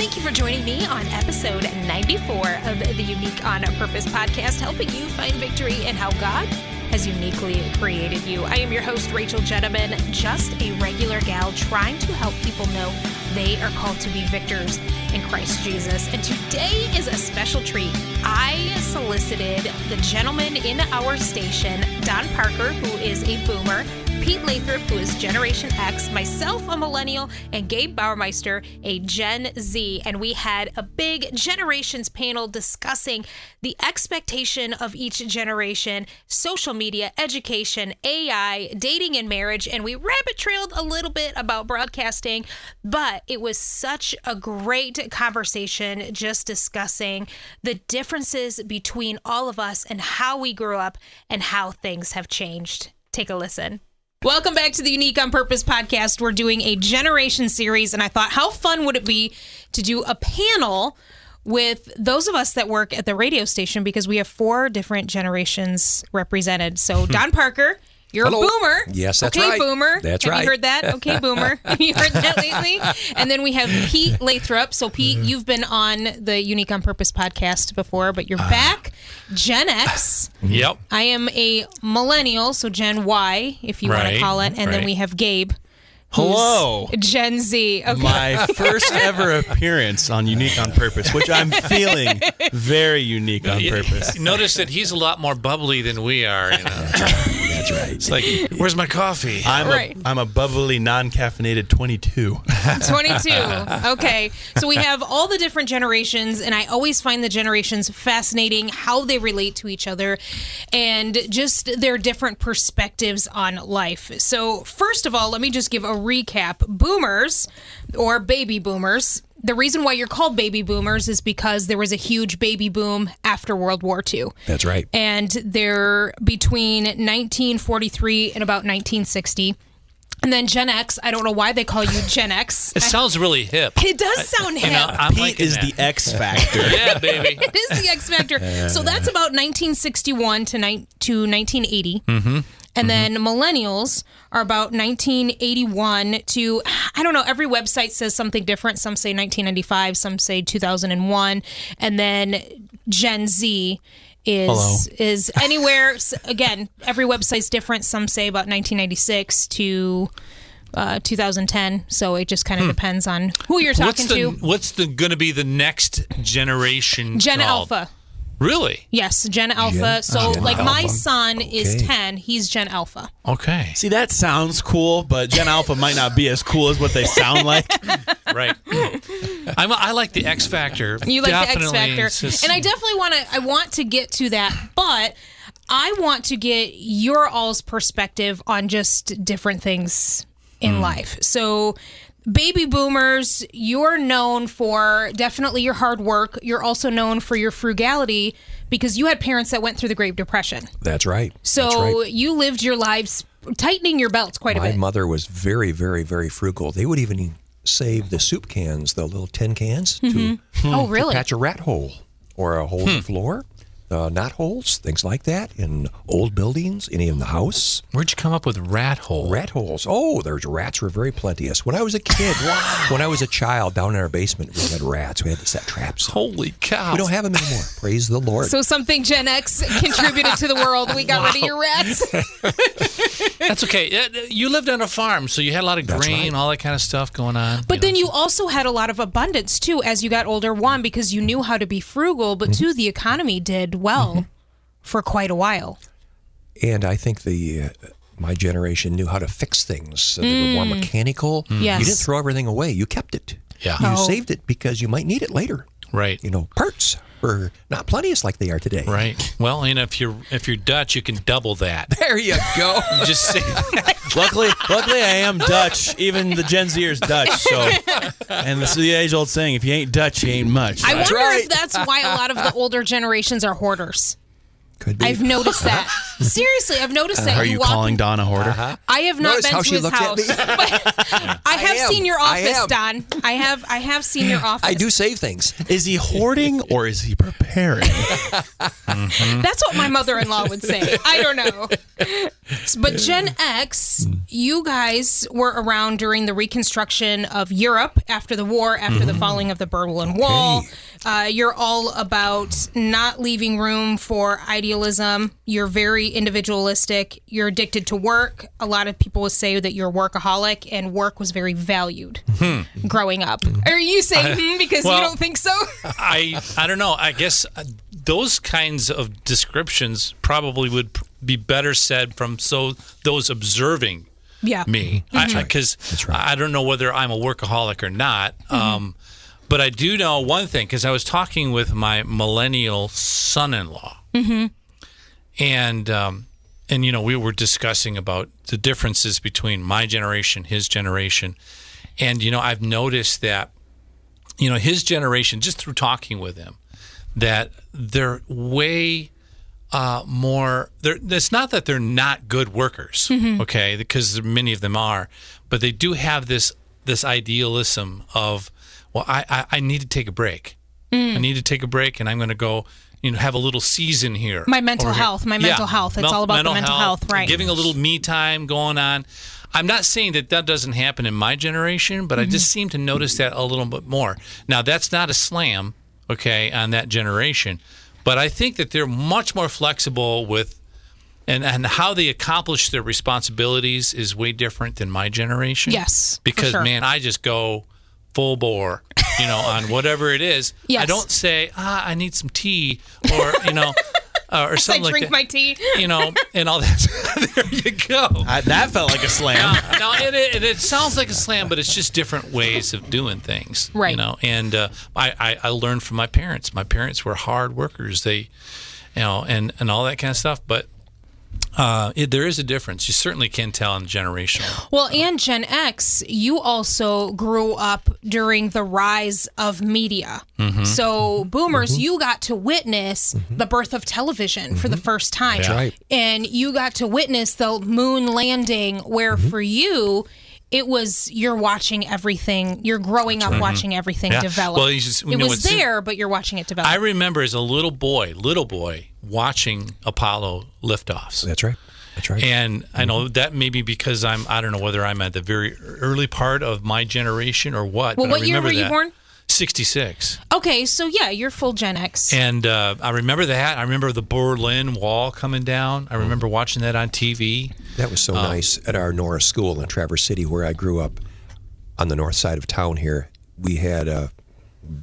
Thank you for joining me on episode 94 of the Unique on Purpose podcast, helping you find victory in how God has uniquely created you. I am your host, Rachel Gentleman, just a regular gal trying to help people know they are called to be victors in Christ Jesus. And today is a special treat. I solicited the gentleman in our station, Don Parker, who is a boomer Pete Lathrop, who is Generation X, myself, a millennial, and Gabe Bouwmeester, a Gen Z. And we had a big generations panel discussing the expectation of each generation, social media, education, AI, dating and marriage. And we rabbit trailed a little bit about broadcasting, but it was such a great conversation just discussing the differences between all of us and how we grew up and how things have changed. Take a listen. Welcome back to the Unique on Purpose podcast. We're doing a generation series, and I thought, how fun would it be to do a panel with those of us that work at the radio station because we have four different generations represented. So, Don Parker, you're Hello. a boomer. Yes, that's okay, right. boomer. That's have right. you heard that? Okay, boomer. have you heard that lately? And then we have Pete Lathrop. So, Pete, Mm-hmm. you've been on the Unique on Purpose podcast before, but you're Ah. back. Gen X. Yep. I am a millennial, so Gen Y, if you want to call it. And then we have Gabe. Hello. Gen Z. Okay. My first ever appearance on Unique on Purpose, which I'm feeling very unique on purpose. Notice that he's a lot more bubbly than we are. You know? That's right. It's like, where's my coffee? I'm Right. a I'm a bubbly, non-caffeinated 22. 22. Okay. So we have all the different generations, and I always find the generations fascinating how they relate to each other and just their different perspectives on life. So, first of all, let me just give a recap. Boomers or baby boomers. The reason why you're called baby boomers is because there was a huge baby boom after World War II. That's right. and they're between 1943 and about 1960. And then Gen X, I don't know why they call you Gen X. it sounds really hip. It does sound hip. You know, I'm Pete liking is that. the X factor. yeah, baby. it is the X Factor. So that's about 1961 to, ni- to 1980. Mm-hmm. And then millennials are about 1981 to, I don't know, every website says something different. Some say 1995, some say 2001. And then Gen Z is Hello. is anywhere again every website's different some say about 1996 to uh, 2010 so it just kind of depends on who you're talking What's the to what's the going to be the next generation? gen called? alpha Really? Yes, Gen Alpha. so, Gen like, my Alpha. son is 10. He's Gen Alpha. Okay. See, that sounds cool, but Gen Alpha might not be as cool as what they sound like. Right. I'm, I like the X Factor. You like Definitely. the X Factor. Just- and I definitely want to, I want to get to that, but I want to get your all's perspective on just different things in Hmm. life. So, baby boomers, you're known for definitely your hard work. You're also known for your frugality because you had parents that went through the Great Depression. That's right. So, That's right. you lived your lives tightening your belts quite a bit. My mother was very, very, very frugal. They would even save the soup cans, the little tin cans, to, mm-hmm. oh, to really? patch a rat hole or a hole in the hmm. floor, uh, knot holes, things like that in old buildings, any in the house. Where'd you come up with rat hole? Rat holes. Oh, there's rats were very plenteous. When I was a kid, when I was a child, down in our basement, we had rats. We had to set traps. Holy cow! We don't have them anymore. Praise the Lord. So something Gen X contributed to the world. We got rid of your rats. That's okay. Uh, uh, you lived on a farm, so you had a lot of That's grain, right. all that kind of stuff going on. But you then know. you also had a lot of abundance too as you got older. One, because you knew how to be frugal, but mm-hmm. two, the economy did well for quite a while. and I think the uh, my generation knew how to fix things. So they were more mechanical. Mm. Yes. You didn't throw everything away. You kept it. Yeah. You Oh. saved it because you might need it later. right. You know, parts were not plenteous like they are today. Right. Well, you know, if you're if you're Dutch, you can double that. There you go. Just say luckily, luckily, I am Dutch. Even the Gen Zers Dutch. So, and this is the age-old saying: if you ain't Dutch, you ain't much. I wonder right. if that's why a lot of the older generations are hoarders. Could be. I've noticed that. Seriously, I've noticed that. Uh-huh. Are you walk- calling Don a hoarder? Uh-huh. I have not Notice been how to she his looked at house, me? but I have am. seen your I office, am. Don. I have. I have seen your office. I do save things. Is he hoarding or is he preparing? That's what my mother-in-law would say. I don't know. But Gen X, you guys were around during the reconstruction of Europe after the war, after the mm-hmm. falling of the Berlin Wall. Uh, you're all about not leaving room for idealism. You're very individualistic. You're addicted to work. A lot of people will say that you're a workaholic, and work was very valued growing up. Are you saying hmm because you don't think so? I I don't know. I guess uh, those kinds of descriptions probably would be better said from so those observing yeah. me because I don't know whether I'm a workaholic or not. Um, but I do know one thing because I was talking with my millennial son-in-law, and um, and you know we were discussing about the differences between my generation, his generation, and you know I've noticed that you know his generation just through talking with him that they're way uh, more. They're, it's not that they're not good workers, okay, because many of them are, but they do have this this idealism of, well, I I, I need to take a break. I need to take a break, and I'm going to go. You know, have a little season here. My mental health, my mental health. It's all about the mental health, right. Giving a little me time going on. I'm not saying that that doesn't happen in my generation, but I Mm-hmm. just seem to notice that a little bit more. Now, that's not a slam, okay, on that generation, but I think that they're much more flexible with and and how they accomplish their responsibilities is way different than my generation. Yes, because sure. man, I just go full bore, you know, on whatever it is. Yes. I don't say, ah, I need some tea, or you know, uh, or I something like drink that my tea. you know, and all that. there you go. I, that felt like a slam. Now, it, it, it sounds like a slam, but it's just different ways of doing things. Right. You know, and uh, I, I, I learned from my parents. My parents were hard workers. They, you know, and, and all that kind of stuff. But uh, it, there is a difference. You certainly can tell in generational. Well, and Gen X, you also grew up during the rise of media. Mm-hmm. So, boomers, you got to witness the birth of television for the first time. That's right. And you got to witness the moon landing, where Mm-hmm. for you, it was you're watching everything, you're growing up watching mm-hmm. everything Yeah. develop. Well, you just- you it know, was there, but you're watching it develop. I remember as a little boy, little boy, watching Apollo liftoffs. That's right. That's right. And I know mm-hmm. that maybe because I'm, I don't know whether I'm at the very early part of my generation or what. well, but what I year remember were you that. born? 66. Okay, so yeah, you're full Gen X. And uh, I remember that. I remember the Berlin Wall coming down. I remember watching that on TV. That was so Um, nice at our Norris School in Traverse City, where I grew up on the north side of town here. We had a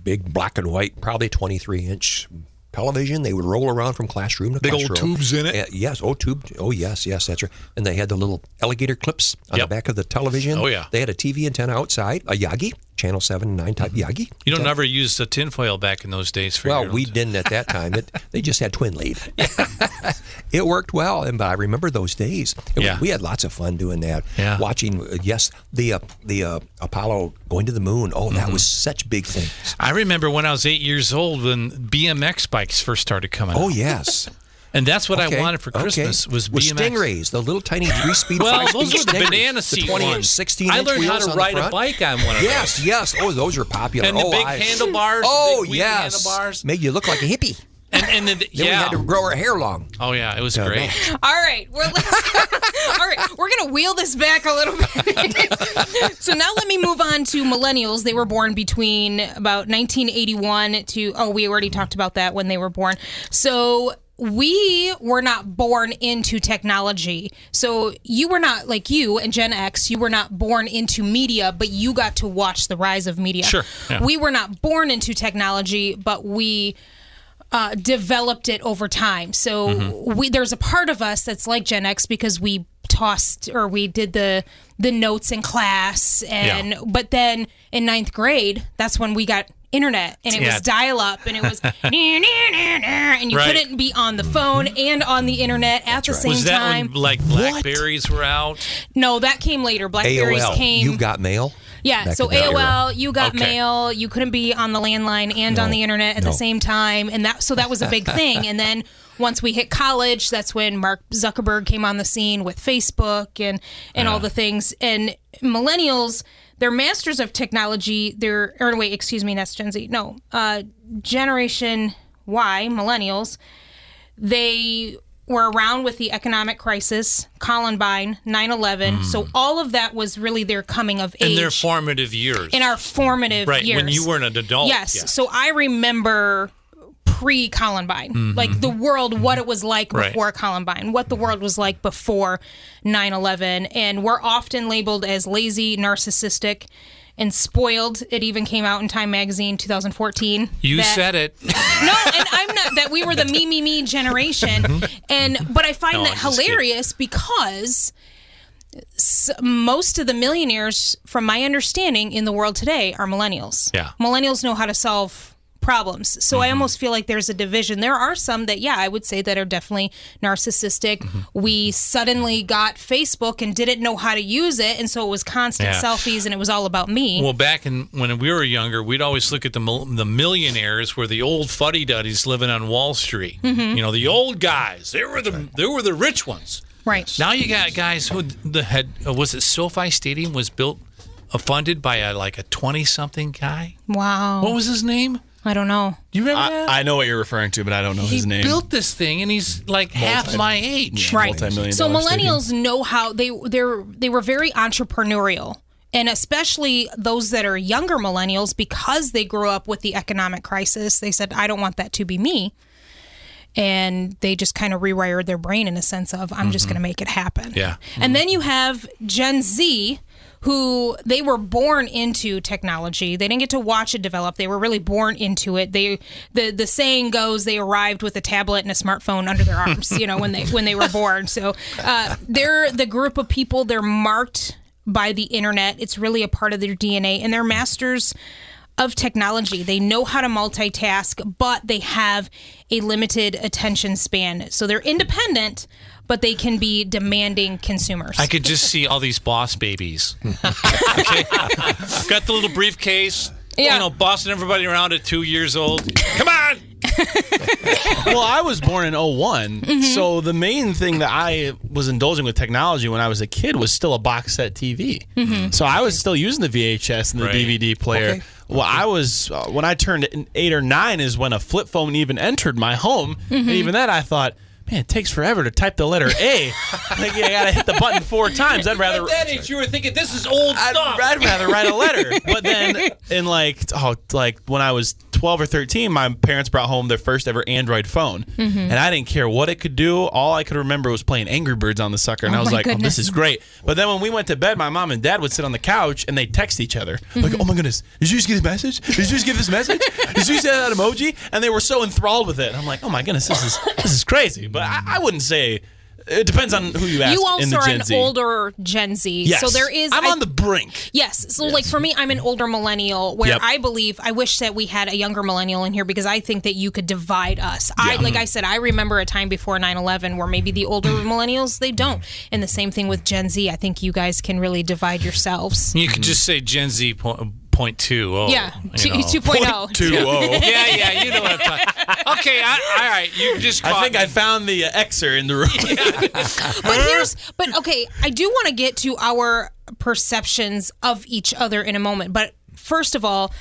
big black and white, probably 23 inch television. They would roll around from classroom to classroom. Big old tubes in it? Uh, yes, oh, tube. Oh, yes, yes, that's right. And they had the little alligator clips on Yep. the back of the television. Oh, yeah. They had a TV antenna outside, a Yagi, Channel 7 and 9 type Yagi. You don't ever use the tinfoil back in those days for Well, we didn't at that time. It, they just had twin lead. it worked well, and but I remember those days. It was- Yeah. we had lots of fun doing that. Yeah. Watching, uh, yes, the uh, the uh, Apollo going to the moon. Oh, that was Mm-hmm. such big things. I remember when I was eight years old when BMX bikes first started coming Oh out. yes, And that's what Okay, I wanted for okay. Christmas was With Stingrays, the little tiny three-speed. Well, five-speed those were the Stingrays, banana seat the 20 ones. and 16 I learned how to ride a bike on one of those. Yes, yes. Oh, those were popular. And the oh, big I- handlebars, the Oh big yes, handlebars. made you look like a hippie. And, and then, Then yeah. we had to grow our hair long. oh, yeah. It was Yeah, great. All right, we're all right. We're gonna wheel this back a little bit. so now let me move on to millennials. They were born between about 1981 to oh, we already talked about that when they were born. So we were not born into technology. So you were not like you and Gen X. You were not born into media, but you got to watch the rise of media. Sure, yeah. We were not born into technology, but we uh, developed it over time. So Mm-hmm. we there's a part of us that's like Gen X because we tossed or we did the the notes in class and Yeah. but then in ninth grade that's when we got internet and it Yeah. was dial up and it was and you Right. couldn't be on the phone and on the internet at the same Was that time. when like Blackberries were out? no, that came later. Blackberries AOL. came. You got mail. Yeah, Back so in that era. AOL, you got Okay. mail, you couldn't be on the landline and on the internet at no. the same time, and that so that was a big thing. And then once we hit college, that's when Mark Zuckerberg came on the scene with Facebook and and all the things. And millennials, they're masters of technology. They're or wait, excuse me, that's Gen Z. No, uh, Generation Y, millennials. They were around with the economic crisis, Columbine, 9/11. So all of that was really their coming of age In their formative years. in our formative years. right, years. when you weren't an adult. Yes. So I remember pre Columbine, mm-hmm. like the world, what it was like Right. before Columbine, what the world was like before 9 11. And we're often labeled as lazy, narcissistic, and spoiled. It even came out in Time Magazine 2014. You that- said it. no, and I'm not that we were the me me me generation, mm-hmm. and but I find No, that I'm hilarious because s- most of the millionaires, from my understanding, in the world today are millennials. Yeah. millennials know how to solve problems. So I almost feel like there's a division. There are some that, yeah, I would say that are definitely narcissistic. We suddenly got Facebook and didn't know how to use it, and so it was constant Yeah. selfies, and it was all about me. Well, back in when we were younger, we'd always look at the the millionaires were the old fuddy duddies living on Wall Street. Mm-hmm. You know, the old guys. They were the they were the rich ones. right. Now you got guys who the had uh, was it SoFi Stadium was built uh, funded by a like a twenty something guy. Wow. What was his name? I don't know. Do you remember that? I, I know what you're referring to, but I don't know he his name. He built this thing, and he's like half my age. right multi-million so dollar millennials know how they they're they were very entrepreneurial and especially those that are younger millennials because they grew up with the economic crisis they said i don't want that to be me and they just kind of rewired their brain in a sense of i'm just mm-hmm. going to make it happen Yeah. and then you have gen z who they were born into technology. They didn't get to watch it develop. They were really born into it. They the the saying goes they arrived with a tablet and a smartphone under their arms you know when they when they were born. So uh, they're the group of people. They're marked by the internet. It's really a part of their dna and they're masters of technology. They know how to multitask, but they have a limited attention span. So they're independent, but they can be demanding consumers. I could just see all these boss babies. okay, got the little briefcase. Yeah. You know, bossing everybody around at two years old. Come on. well, I was born in 1 Mm-hmm. so the main thing that I was indulging with technology when I was a kid was still a box set TV. Mm-hmm. So I was still using the VHS and the Right. DVD player. Okay. Well, I was uh, when I turned eight or nine is when a flip phone even entered my home, Mm-hmm. and even then I thought. Man, it takes forever to type the letter A. like, you gotta hit the button four times. I'd rather At that age, you were thinking this is old I'd, stuff. I'd rather write a letter. But then, in like, oh, like when I was 12 or 13, my parents brought home their first ever Android phone. Mm-hmm. And I didn't care what it could do. All I could remember was playing Angry Birds on the sucker. And Oh I was like, oh, this is great. But then when we went to bed, my mom and dad would sit on the couch and they'd text each other. Mm-hmm. Like, oh my goodness, did you just get this message? Did you just get this message? Did you say that emoji? And they were so enthralled with it. I'm like, oh my goodness, this is this is crazy. But I, I wouldn't say. It depends on who you ask. you in also the are Gen an Z. older Gen Z. Yes. So there is. I'm I- on the brink. Yes. So, like, for me, I'm an older millennial where Yep. I believe, I wish that we had a younger millennial in here because I think that you could divide us. I, like I mm-hmm. said, I remember a time before 9 11 where maybe the older millennials, they don't. And the same thing with Gen Z. I think you guys can really divide yourselves. You could just say Gen Z point, point two. Oh, Yeah. you Two- know. 2.0. Two oh. yeah, yeah, you know what I'm talking. Okay, I, all right, you just. I think me. I found the uh, Xer in the room. But here's, but okay, I do want to get to our perceptions of each other in a moment. But first of all,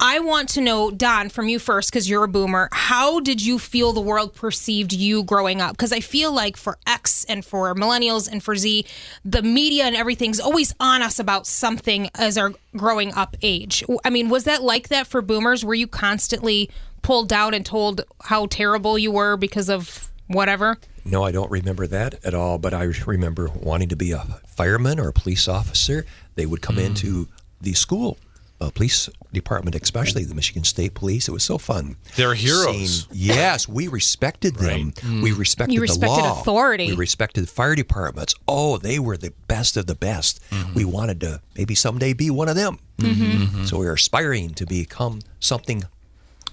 I want to know, Don, from you first, because you're a boomer. How did you feel the world perceived you growing up? Because I feel like for X and for millennials and for Z, the media and everything's always on us about something as our growing up age. I mean, was that like that for boomers? Were you constantly pulled down and told how terrible you were because of whatever? No, I don't remember that at all, but I remember wanting to be a fireman or a police officer. They would come into the school, uh, police department, especially the Michigan State Police. It was so fun. They're heroes. Seeing- yes, we respected them. We mm. respected You respected the law. authority. We respected fire departments. Oh, they were the best of the best. Mm-hmm. We wanted to maybe someday be one of them. Mm-hmm. Mm-hmm. So we were aspiring to become something Respectable.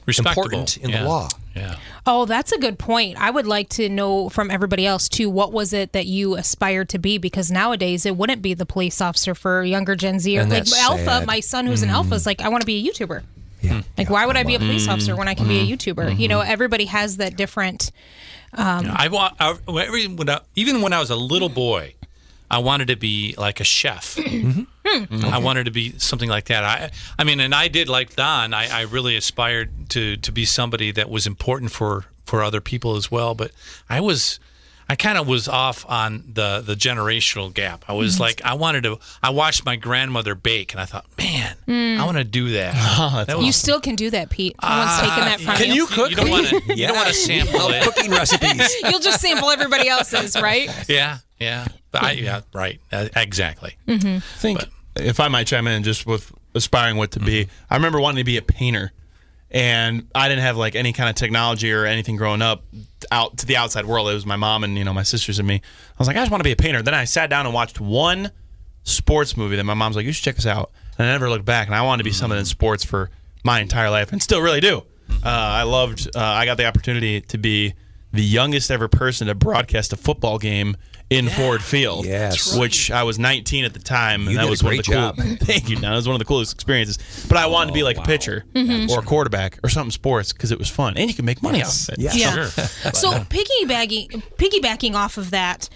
Important in the law. Yeah. Oh, that's a good point. I would like to know from everybody else too. What was it that you aspired to be? Because nowadays it wouldn't be the police officer for younger Gen Z or like that's Alpha. sad. My son, who's an Alpha, is mm. like, I want to be a YouTuber. Yeah. Hmm. Like, why would I be a police mm. officer when I can be a mm-hmm. YouTuber? You mm-hmm. know, everybody has that different um, Yeah, I want every- even when I was a little boy, I wanted to be like a chef. Mm-hmm. Hmm. I wanted to be something like that. I, I mean, and I did like Don. I, I really aspired to to be somebody that was important for for other people as well. But I was. I kind of was off on the the generational gap. I was mm-hmm. like, I wanted to. I watched my grandmother bake, and I thought, man, mm. I want to do that. that was You still can do that, Pete. No one's ah, taking that from Can you cook? You don't want to. You don't want to Yeah. sample it. Cooking recipes. You'll just sample everybody else's, right? Yeah, yeah, but I, yeah, right, uh, exactly. Mm-hmm. think if I might chime in just with aspiring what to be, mm-hmm. I remember wanting to be a painter. And I didn't have like any kind of technology or anything growing up out to the outside world. It was my mom and you know my sisters and me. I was like, I just want to be a painter. Then I sat down and watched one sports movie that my mom's like, you should check this out. And I never looked back. And I wanted to be something in sports for my entire life, and still really do. Uh, I loved. Uh, I got the opportunity to be the youngest ever person to broadcast a football game in Ford Field. Yes. which I was 19 at the time, and You that did a was one of great the cool. Thank you. That was one of the coolest experiences. But I wanted to be oh, like a pitcher mm-hmm. or a quarterback or something sports because it was fun, and you can make money off of it. Yes. Yeah. So uh, piggybacking piggybacking off of that,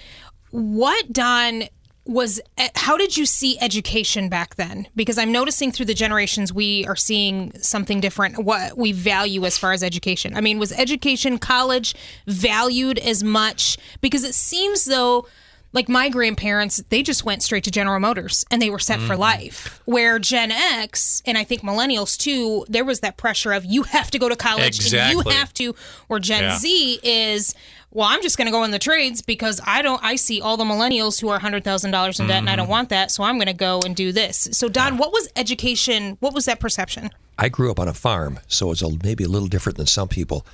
what Don was eh, how did you see education back then? Because I'm noticing through the generations we are seeing something different what we value as far as education. I mean, was education college valued as much because it seems though like my grandparents, they just went straight to General Motors and they were set for life. Where Gen X and I think millennials too, there was that pressure of you have to go to college and Exactly. you have to. Where Gen Yeah. Z is, well, I'm just going to go in the trades because I don't. I see all the millennials who are hundred thousand dollars in debt, and I don't mhm. want that, so I'm going to go and do this. So, Don, what was education? What was that perception? I grew up on a farm, so it's a, maybe a little different than some people.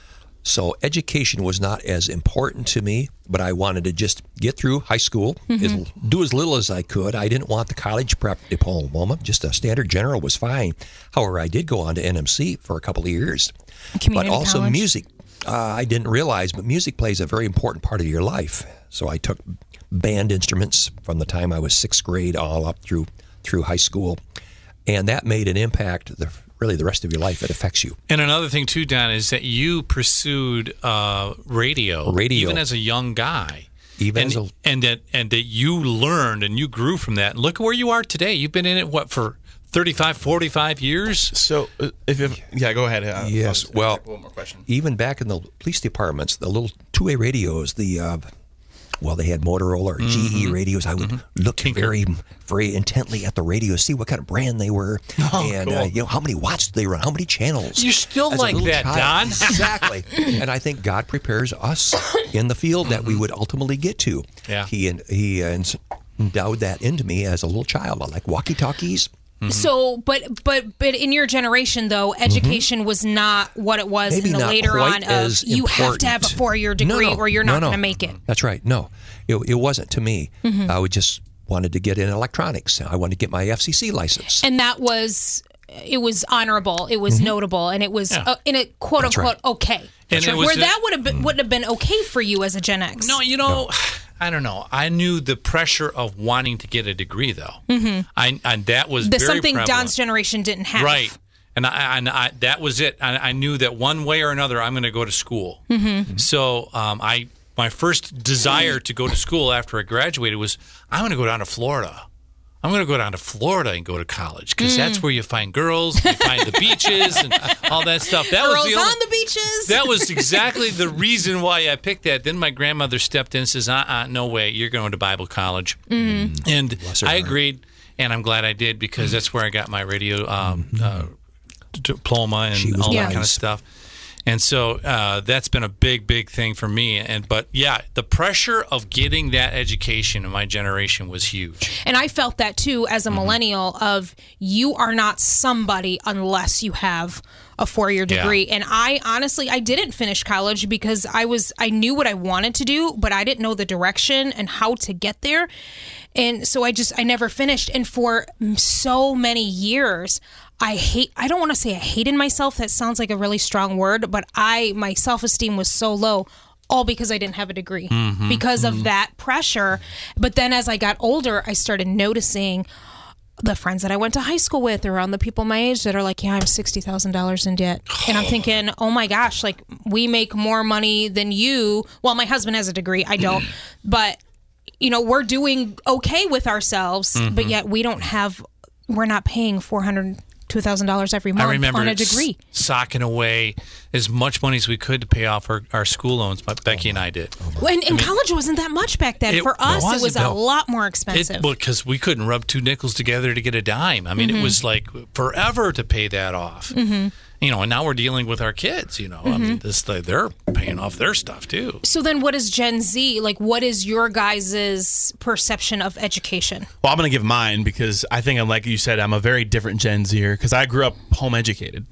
So education was not as important to me, but I wanted to just get through high school, mm-hmm. as, do as little as I could. I didn't want the college prep diploma; just a standard general was fine. However, I did go on to NMC for a couple of years, Community but also college? music. Uh, I didn't realize, but music plays a very important part of your life. So I took band instruments from the time I was sixth grade all up through through high school, and that made an impact. The, really, the rest of your life, it affects you. And another thing too, Don, is that you pursued uh, radio, Radio. even as a young guy. Even and, as a- and that and that you learned and you grew from that. Look at where you are today. You've been in it what for 35, 45 years? So uh, if, if yeah, go ahead. Uh, Yes, I'll- well, one more question. even back in the police departments, the little two-way radios, the uh, well, they had Motorola or GE radios. I would look very, very intently at the radio, see what kind of brand they were, and uh, you know how many watts did they run, how many channels. You're still As like that, child. Don. exactly. and I think God prepares us in the field that we would ultimately get to. Yeah. He and he uh, endowed that into me as a little child. I like walkie-talkies. So, but but but in your generation though, education was not what it was Maybe in the later on of you have to have a four-year degree no, or you're no, not no. going to make it. That's right. No, it, it wasn't to me. Mm-hmm. I would just wanted to get in electronics. I wanted to get my FCC license. And that was it was honorable, it was notable, and it was uh, in a quote That's unquote right. okay. It Where that would have been wouldn't have been okay for you as a Gen X. No, you know, I don't know. I knew the pressure of wanting to get a degree, though. Mm-hmm. I and that was the very something prevalent. Don's generation didn't have. Right. And I, and I, that was it. I, I knew that one way or another, I'm going to go to school. Mm-hmm. So um, I, my first desire to go to school after I graduated was, I'm going to go down to Florida. I'm going to go down to Florida and go to college because Mm. that's where you find girls, you find the beaches, and all that stuff. That Girls was the only, on the beaches. that was exactly the reason why I picked that. Then my grandmother stepped in and says, uh uh no way, you're going to Bible college. Mm-hmm. And her I agreed, and I'm glad I did because that's where I got my radio um, uh, diploma and was all that kind of stuff. And so uh, that's been a big, big thing for me. And but yeah, the pressure of getting that education in my generation was huge. And I felt that too as a Mm-hmm. millennial of you are not somebody unless you have a four-year Yeah. degree. And I honestly I didn't finish college because I was I knew what I wanted to do, but I didn't know the direction and how to get there. And so I just I never finished and for so many years I hate I don't want to say I hated myself that sounds like a really strong word, but I my self-esteem was so low all because I didn't have a degree. Mm-hmm, because of mm-hmm. that pressure. But then as I got older, I started noticing the friends that I went to high school with, around the people my age that are like, yeah, I'm sixty thousand dollars in debt, and I'm thinking, oh my gosh, like we make more money than you. Well, my husband has a degree, I don't, but you know, we're doing okay with ourselves, but mm-hmm. yet we don't have, we're not paying four hundred. Two thousand dollars every month I remember on a degree. socking away as much money as we could to pay off our, our school loans. But Becky and I did. When in college wasn't that much back then. It For us, it wasn't, a no. lot more expensive. well, because we couldn't rub two nickels together to get a dime. I mean, Mm-hmm. it was like forever to pay that off. You know, and now we're dealing with our kids. You know, I Mm-hmm. mean, this they're paying off their stuff too. so then, what is Gen Z like? What is your guys' perception of education? Well, I'm going to give mine because I think, I'm like you said, I'm a very different Gen Zer because I grew up home educated.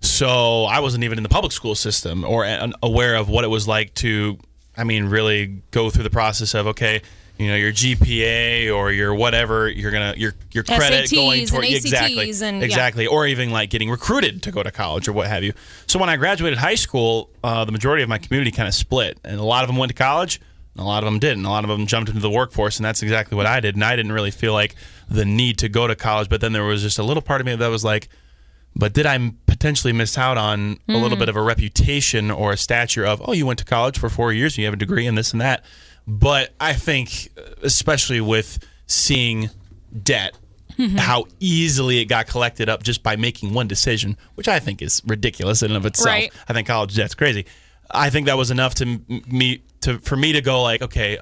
So I wasn't even in the public school system or aware of what it was like to, I mean, really go through the process of, okay, you know, your GPA or your whatever, you're going to, your, your credit SATs going and toward, ACTs exactly, and- yeah. exactly. Or even like getting recruited to go to college or what have you. So when I graduated high school, uh, the majority of my community kind of split and a lot of them went to college. And a lot of them didn't. A lot of them jumped into the workforce, and that's exactly what I did. And I didn't really feel like the need to go to college. But then there was just a little part of me that was like, but did I potentially miss out on a little bit of a reputation or a stature of, oh, you went to college for four years and you have a degree in this and that? But I think, especially with seeing debt, mm-hmm. how easily it got collected up just by making one decision, which I think is ridiculous in and of itself. Right. I think college debt's crazy. I think that was enough to me to for me to go like, okay,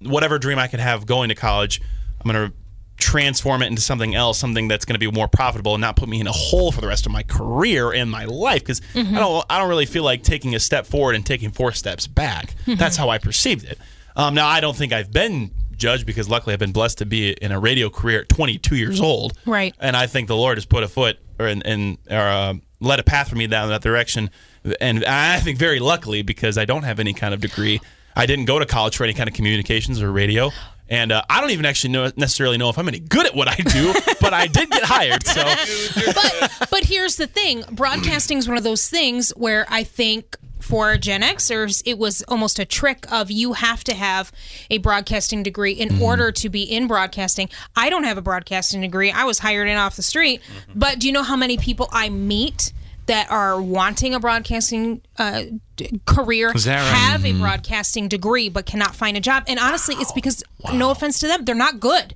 whatever dream I could have going to college, I'm going to transform it into something else, something that's going to be more profitable and not put me in a hole for the rest of my career and my life. Because I mm-hmm. don't, I don't really feel like taking a step forward and taking four steps back. Mm-hmm. That's how I perceived it. Um, now I don't think I've been judged because luckily I've been blessed to be in a radio career at 22 years old. Right. And I think the Lord has put a foot or and, and or uh, led a path for me down that direction. And I think very luckily because I don't have any kind of degree. I didn't go to college for any kind of communications or radio. And uh, I don't even actually know, necessarily know if I'm any good at what I do, but I did get hired. So but but here's the thing broadcasting is one of those things where i think for gen xers it was almost a trick of you have to have a broadcasting degree in mm-hmm. order to be in broadcasting. I don't have a broadcasting degree. I was hired in off the street. Mm-hmm. But do you know how many people i meet that are wanting a broadcasting uh, d- career right? have a mm-hmm. broadcasting degree but cannot find a job? And honestly it's because no offense to them they're not good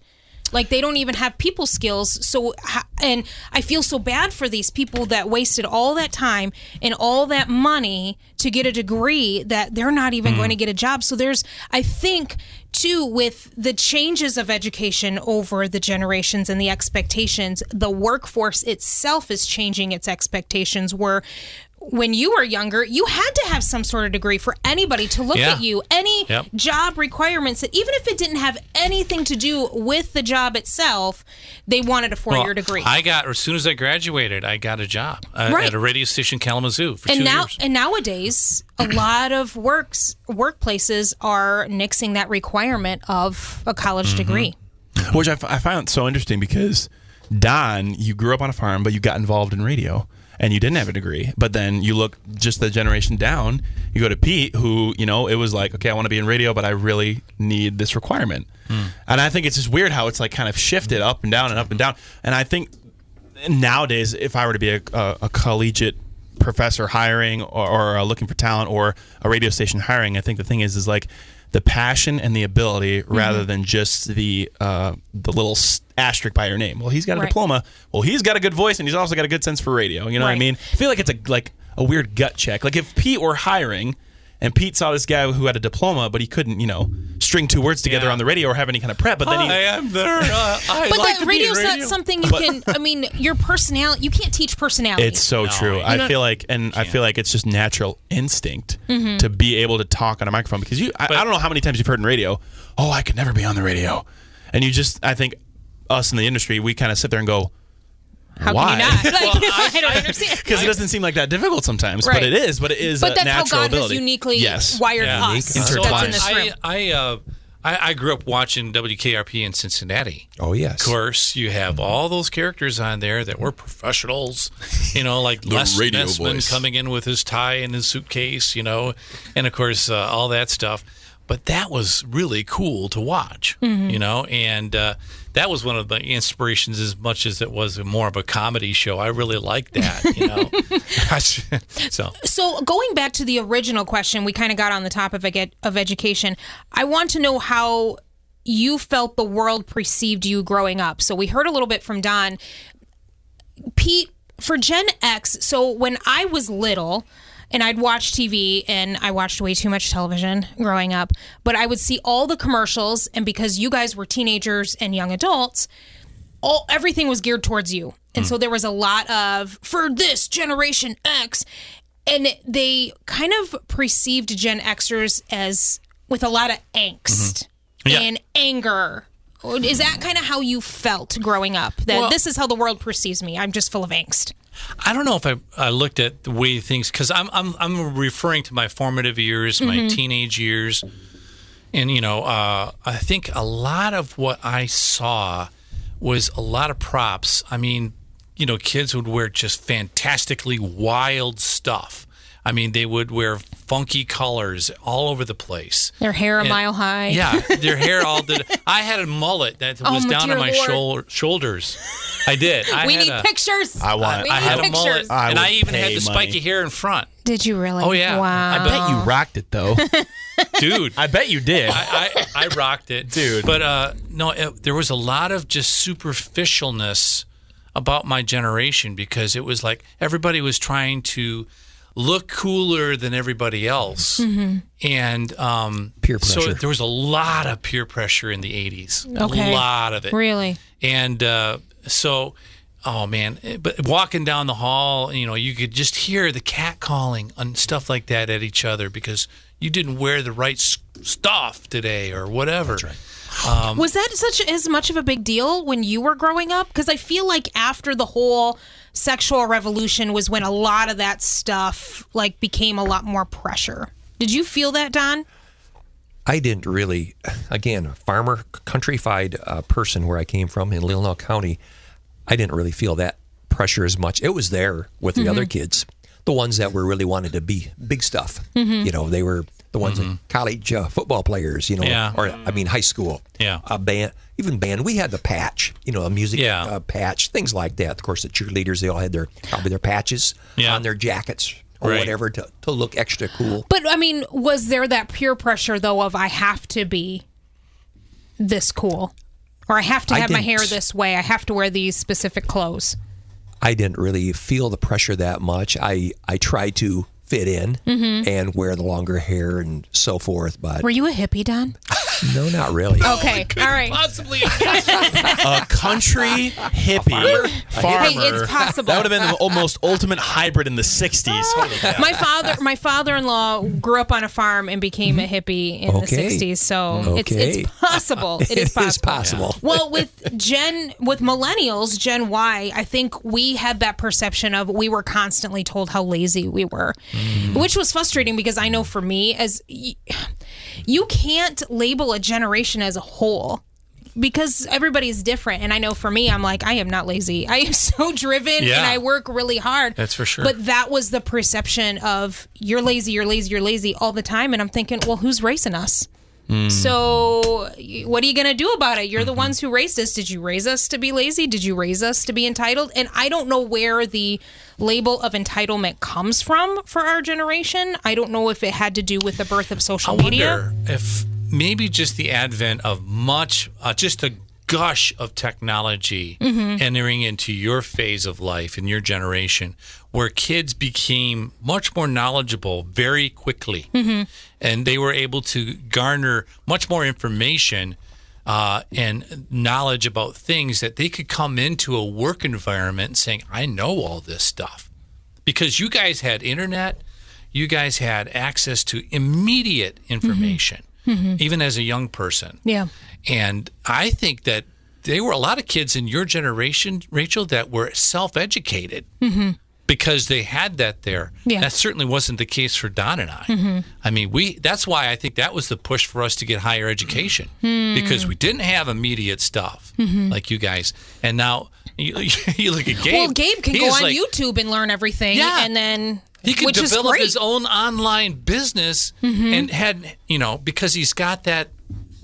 like they don't even have people skills so and i feel so bad for these people that wasted all that time and all that money to get a degree that they're not even mm. going to get a job. So there's i think too with the changes of education over the generations and the expectations the workforce itself is changing its expectations where when you were younger, you had to have some sort of degree for anybody to look Yeah. at you. Any Yep. job requirements that even if it didn't have anything to do with the job itself, they wanted a four-year Well, degree. I got as soon as I graduated, I got a job uh, Right. at a radio station, Kalamazoo, for and two now years. and nowadays, a lot of works workplaces are nixing that requirement of a college Mm-hmm. degree. which I, f- I found so interesting because Don, you grew up on a farm, but you got involved in radio and you didn't have a degree. But then you look just the generation down, you go to Pete, who, you know, it was like, okay, I want to be in radio, but I really need this requirement. And I think it's just weird how it's like kind of shifted up and down and up and down. And I think nowadays, if I were to be a, a, a collegiate professor hiring or, or uh, looking for talent or a radio station hiring, I think the thing is, is like the passion and the ability rather than just the uh, the little asterisk by your name. Well, he's got a Right. diploma. Well, he's got a good voice and he's also got a good sense for radio. You know what I mean? I feel like it's a like a weird gut check. Like if Pete were hiring. And Pete saw this guy who had a diploma, but he couldn't, you know, string two words together Yeah. on the radio or have any kind of prep. But then he, I am there. Uh, I But like that to be in radio's not something you can. I mean, your personality. You can't teach personality. It's so No, true. you I feel like, and I feel like it's just natural instinct to be able to talk on a microphone because you. I, I don't know how many times you've heard in radio. Oh, I could never be on the radio, and you just. I think us in the industry, we kind of sit there and go, How why? can you not? Like, I, don't understand. because it doesn't seem like that difficult sometimes, Right. but it is. But it is But a that's how God ability. has uniquely yes. wired Yeah. us. Unique, in intertwined. this room. I, I, uh, I, I grew up watching WKRP in Cincinnati. Oh yes. Of course, you have all those characters on there that were professionals, you know, like Les radio Nessman voice. coming in with his tie and his suitcase, you know, and of course, uh, all that stuff. But that was really cool to watch, Mm-hmm. you know, and uh, that was one of the inspirations as much as it was more of a comedy show. I really liked that, you know. so So going back to the original question, we kind of got on the topic of, ed- of education. I want to know how you felt the world perceived you growing up. So we heard a little bit from Don. Pete, for Gen X, so when I was little, and I'd watch TV and I watched way too much television growing up, but I would see all the commercials and because you guys were teenagers and young adults, all everything was geared towards you. And so mm. there was a lot of for this generation X and they kind of perceived Gen Xers as with a lot of angst mm-hmm. Yeah. and anger. Is that kind of how you felt growing up? That Well- this is how the world perceives me. I'm just full of angst. I don't know if I, I looked at the way things because I'm, I'm I'm referring to my formative years, my teenage years, and you know uh, I think a lot of what I saw was a lot of props. I mean, you know, kids would wear just fantastically wild stuff. I mean, they would wear funky colors all over the place. Their hair a And- mile high. Yeah, their hair all did. I had a mullet that was Oh, down dear to my Lord. shoul- shoulders. I did. I we had need a- pictures. I want- We I need had a mullet, I and I even had pay the money. spiky hair in front. Did you really? Oh, yeah. Wow. I I bet you rocked it though. Dude, I bet you did. I, I rocked it, Dude. But uh, no, it, there was a lot of just superficialness about my generation because it was like everybody was trying to look cooler than everybody else, and um, Peer pressure. So there was a lot of peer pressure in the '80s. Okay. A lot of it. Really? And uh, so, oh man, but walking down the hall, you know, you could just hear the cat calling and stuff like that at each other because you didn't wear the right stuff today or whatever. That's right. was that such as much of a big deal when you were growing up? Because I feel like after the whole sexual revolution was when a lot of that stuff like became a lot more pressure. Did you feel that, Don? I didn't really, again, a farmer, countrified uh, person where I came from in Leelanau County. I didn't really feel that pressure as much. It was there with the other kids, the ones that were really wanted to be big stuff. You know, they were the ones that college uh, football players. You know, Yeah. or I mean, high school. Yeah. a band, even band. We had the patch. You know, a music Yeah. uh, patch, things like that. Of course, the cheerleaders they all had their probably their patches Yeah. on their jackets or Right. whatever to, to look extra cool. But I mean, was there that peer pressure though of I have to be this cool? Or I have to have my hair this way. I have to wear these specific clothes. I didn't really feel the pressure that much. I I tried to fit in mm-hmm. and wear the longer hair and so forth, but Were you a hippie, Don? no, not really. Oh, okay. All right. Possibly. a country hippie farmer. Hey, it's possible. That would have been the almost ultimate hybrid in the '60s. my father my father-in-law grew up on a farm and became a hippie in Okay. the 60s so it's Okay. it's possible it is possible, is possible. well with gen with millennials gen y i think we had that perception of we were constantly told how lazy we were mm. which was frustrating because i know for me as y- you can't label a generation as a whole because everybody's different. And i know for me i'm like i am not lazy. I am so driven and i work really hard. That's for sure. but that was the perception of you're lazy you're lazy you're lazy all the time. And i'm thinking well who's racing us so what are you going to do about it? You're the ones who raised us. Did you raise us to be lazy? Did you raise us to be entitled? And i don't know where the label of entitlement comes from for our generation. I don't know if it had to do with the birth of social I media. wonder if maybe just the advent of much, uh, just a gush of technology Mm-hmm. entering into your phase of life in your generation, where kids became much more knowledgeable very quickly, Mm-hmm. and they were able to garner much more information. Uh, and knowledge about things that they could come into a work environment saying, I know all this stuff because you guys had internet, you guys had access to immediate information, Mm-hmm. even as a young person. yeah And I think that there were a lot of kids in your generation, Rachel, that were self educated mm-hmm. because they had that there. Yeah. That certainly wasn't the case for Don and I. Mm-hmm. I mean, we that's why I think that was the push for us to get higher education mm. because we didn't have immediate stuff like you guys. And now you, you look at Gabe. well gabe can he go on like- youtube and learn everything Yeah. and then he could which develop his own online business Mm-hmm. and had you know because he's got that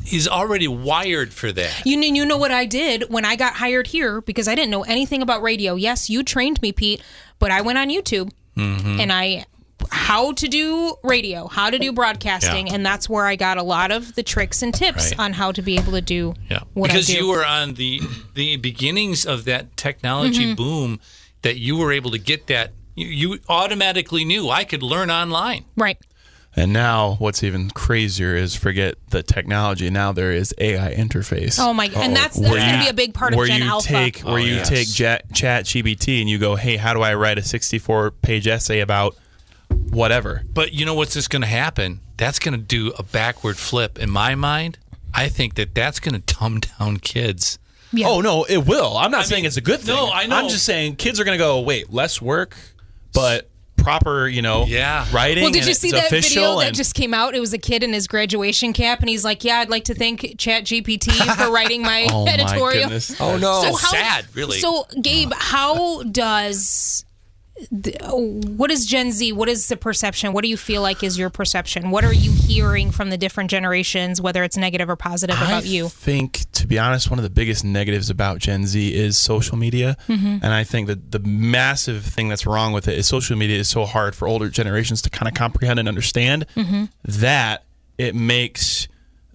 he's already wired for that. You know, you know what I did when I got hired here because I didn't know anything about radio. Yes, you trained me, Pete, but I went on YouTube Mm-hmm. and I how to do radio, how to do broadcasting, Yeah. and that's where I got a lot of the tricks and tips Right. on how to be able to do Yeah, what because you were on the the beginnings of that technology Mm-hmm. boom that you were able to get that. You, you automatically knew I could learn online. right. And now, what's even crazier is forget the technology. Now there is AI interface. Oh my, and that's that's Where going to be a big part of where Gen you Alpha. take where Oh, you yes. take Chat, Chat GPT and you go, hey, how do I write a 64 page essay about whatever? But you know what's just going to happen? That's going to do a backward flip in my mind. I think that that's going to dumb down kids. Yeah. Oh no, it will. I'm not saying mean, it's a good thing. no, I know. I'm just saying kids are gonna go, wait, less work, but proper, you know, Yeah. writing. Well, did you see that official video that and- just came out? It was a kid in his graduation cap, and he's like, "Yeah, I'd like to thank Chat GPT for writing my Oh editorial." goodness. Oh no! So how, sad, really. So, Gabe, how does the, what is Gen Z? What is the perception? What do you feel like is your perception? What are you hearing from the different generations, whether it's negative or positive I about you? I think, to be honest, one of the biggest negatives about Gen Z is social media, Mm-hmm. and I think that the massive thing that's wrong with it is social media is so hard for older generations to kind of comprehend and understand Mm-hmm. that it makes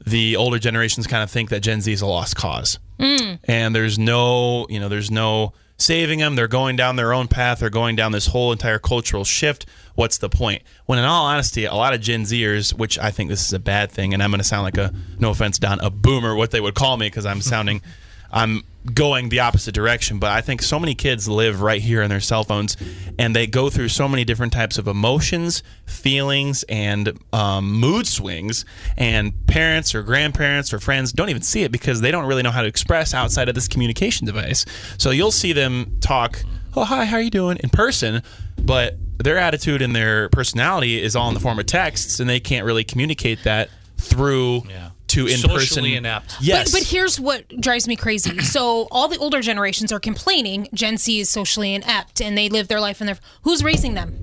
the older generations kind of think that Gen Z is a lost cause, Mm. and there's no, you know, there's no saving them. They're going down their own path. They're going down this whole entire cultural shift. What's the point? When in all honesty, a lot of Gen Zers, which I think this is a bad thing, and I'm going to sound like a, no offense, Don, a boomer, what they would call me, because I'm sounding, I'm going the opposite direction. But I think so many kids live right here in their cell phones, and they go through so many different types of emotions, feelings, and um, mood swings. And parents or grandparents or friends don't even see it because they don't really know how to express outside of this communication device. So you'll see them talk, "Oh hi, how are you doing?" in person, but their attitude and their personality is all in the form of texts, and they can't really communicate that through Yeah. To in person. Socially inept. Yes, But, but here's what drives me crazy. So all the older generations are complaining Gen Z is socially inept and they live their life in their. Who's raising them?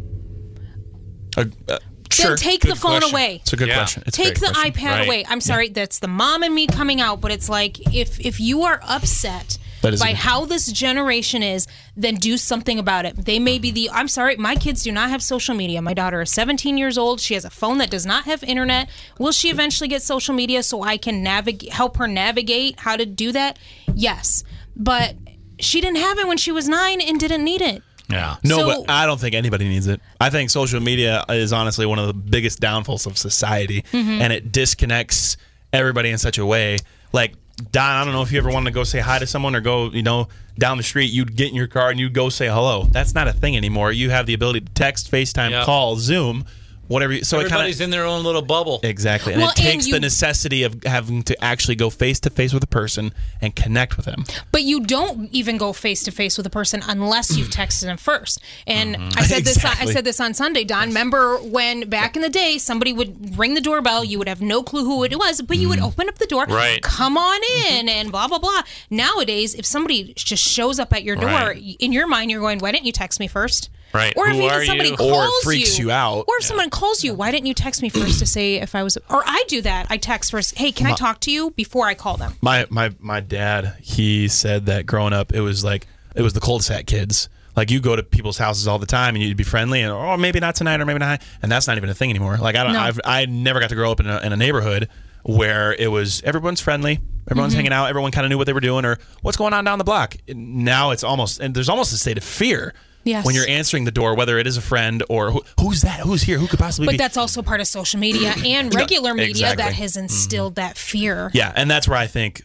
Uh, uh, sure. Then take the phone question. away. It's a good Yeah. question. It's take the question. iPad Right. away. I'm sorry, that's the mom and me coming out, but it's like if if you are upset That is a by good- how this generation is, then do something about it. They may be the I'm sorry, my kids do not have social media. My daughter is 17 years old. She has a phone that does not have internet. Will she eventually get social media so I can navigate help her navigate how to do that? Yes. But she didn't have it when she was 9 and didn't need it. Yeah. No, So- but I don't think anybody needs it. I think social media is honestly one of the biggest downfalls of society, Mm-hmm. and it disconnects everybody in such a way. Like Don, I don't know if you ever wanted to go say hi to someone or go, you know, down the street. You'd get in your car and you'd go say hello. That's not a thing anymore. You have the ability to text, FaceTime, Yep. call, Zoom, whatever. You, so it Everybody's kind in their own little bubble. exactly, and Well, it and takes you- the necessity of having to actually go face to face with a person and connect with them. But you don't even go face to face with a person unless you've texted them first. And Mm-hmm. I said this. I said this on Sunday, Don. Remember when back in the day somebody would ring the doorbell, you would have no clue who it was, but you would open up the door, Mm-hmm. Right. come on in, and blah blah blah. Nowadays, if somebody just shows up at your door, Right. in your mind, you're going, "Why didn't you text me first? Right. Or if Who even somebody you? calls Or freaks you out. Or if someone calls you, why didn't you text me first to say if I was? Or I do that. I text first. Hey, can I talk to you before I call them? my my my dad he said that growing up it was like it was the cul-de-sac kids like you go to people's houses all the time and you'd be friendly and oh maybe not tonight or maybe not and that's not even a thing anymore like i don't No. I've, i never got to grow up in a, in a neighborhood where it was everyone's friendly everyone's Mm-hmm. hanging out everyone kind of knew what they were doing or what's going on down the block now it's almost and there's almost a state of fear Yes. when you're answering the door whether it is a friend or who, who's that who's here who could possibly But be But that's also part of social media and regular media exactly. that has instilled that fear. Yeah, and that's where I think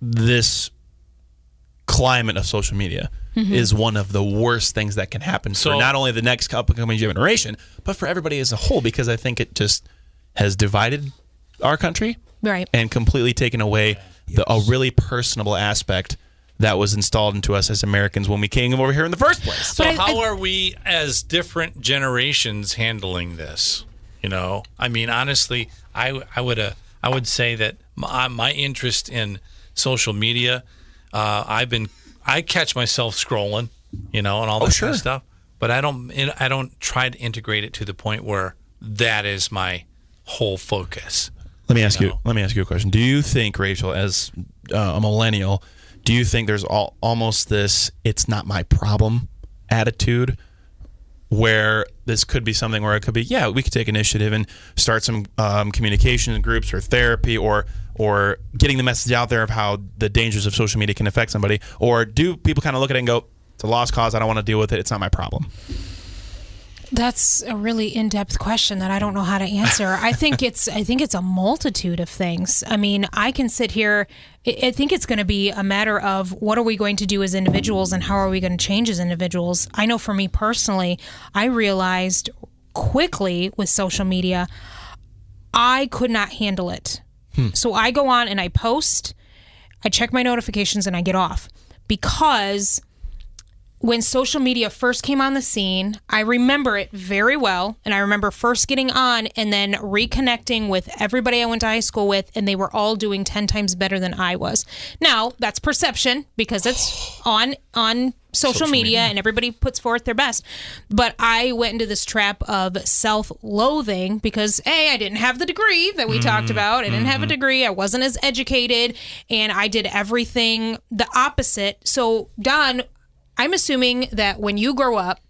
this climate of social media Mm-hmm. is one of the worst things that can happen So- for not only the next upcoming generation, but for everybody as a whole, because I think it just has divided our country Right. and completely taken away the, a really personable aspect that was installed into us as Americans when we came over here in the first place. So I- how I- are we as different generations handling this? You know, I mean, honestly, I I would uh, I would say that my, my interest in social media, uh, I've been I catch myself scrolling, you know, and all that kind sure. of stuff, but I don't I don't try to integrate it to the point where that is my whole focus. Let me ask you. know. Let me ask you a question. Do you think, Rachel, as uh, a millennial, do you think there's all, almost this "it's not my problem" attitude, where this could be something where it could be, yeah, we could take initiative and start some um, communication groups or therapy or or getting the message out there of how the dangers of social media can affect somebody, or do people kind of look at it and go, "It's a lost cause. I don't want to deal with it. It's not my problem." That's a really in-depth question that I don't know how to answer. I think it's I think it's a multitude of things. I mean, I can sit here I think it's going to be a matter of what are we going to do as individuals and how are we going to change as individuals. I know for me personally, I realized quickly with social media I could not handle it. Hmm. So I go on and I post, I check my notifications and I get off because when social media first came on the scene, I remember it very well. And I remember first getting on and then reconnecting with everybody I went to high school with, and they were all doing 10 times better than I was. Now, that's perception because it's on on social, media, and everybody puts forth their best. But I went into this trap of self loathing because, A, I didn't have the degree that we talked mm-hmm. about. I didn't have a mm-hmm. degree. I wasn't as educated, and I did everything the opposite. So, Don, I'm assuming that when you grow up,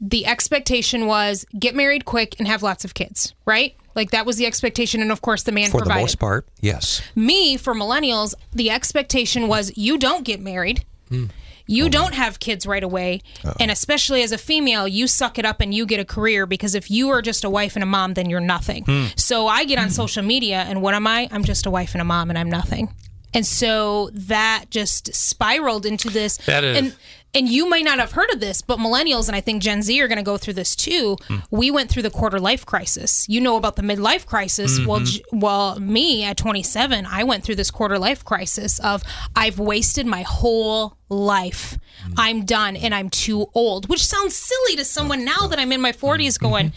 the expectation was get married quick and have lots of kids, right? Like that was the expectation, and of course the man For provided. the most part, yes. Me, for millennials, the expectation was you don't get married. Hmm. You oh, don't have kids right away. And especially as a female, you suck it up and you get a career because if you are just a wife and a mom, then you're nothing. Hmm. So I get on hmm. social media and what am I? I'm just a wife and a mom and I'm nothing. And so that just spiraled into this. That is- and and you might not have heard of this, but millennials and I think Gen Z are going to go through this too. Mm-hmm. We went through the quarter life crisis. You know about the midlife crisis. Mm-hmm. Well, J- well, me at 27, I went through this quarter life crisis of I've wasted my whole life. Mm. I'm done and I'm too old, which sounds silly to someone now that I'm in my 40s mm-hmm. going,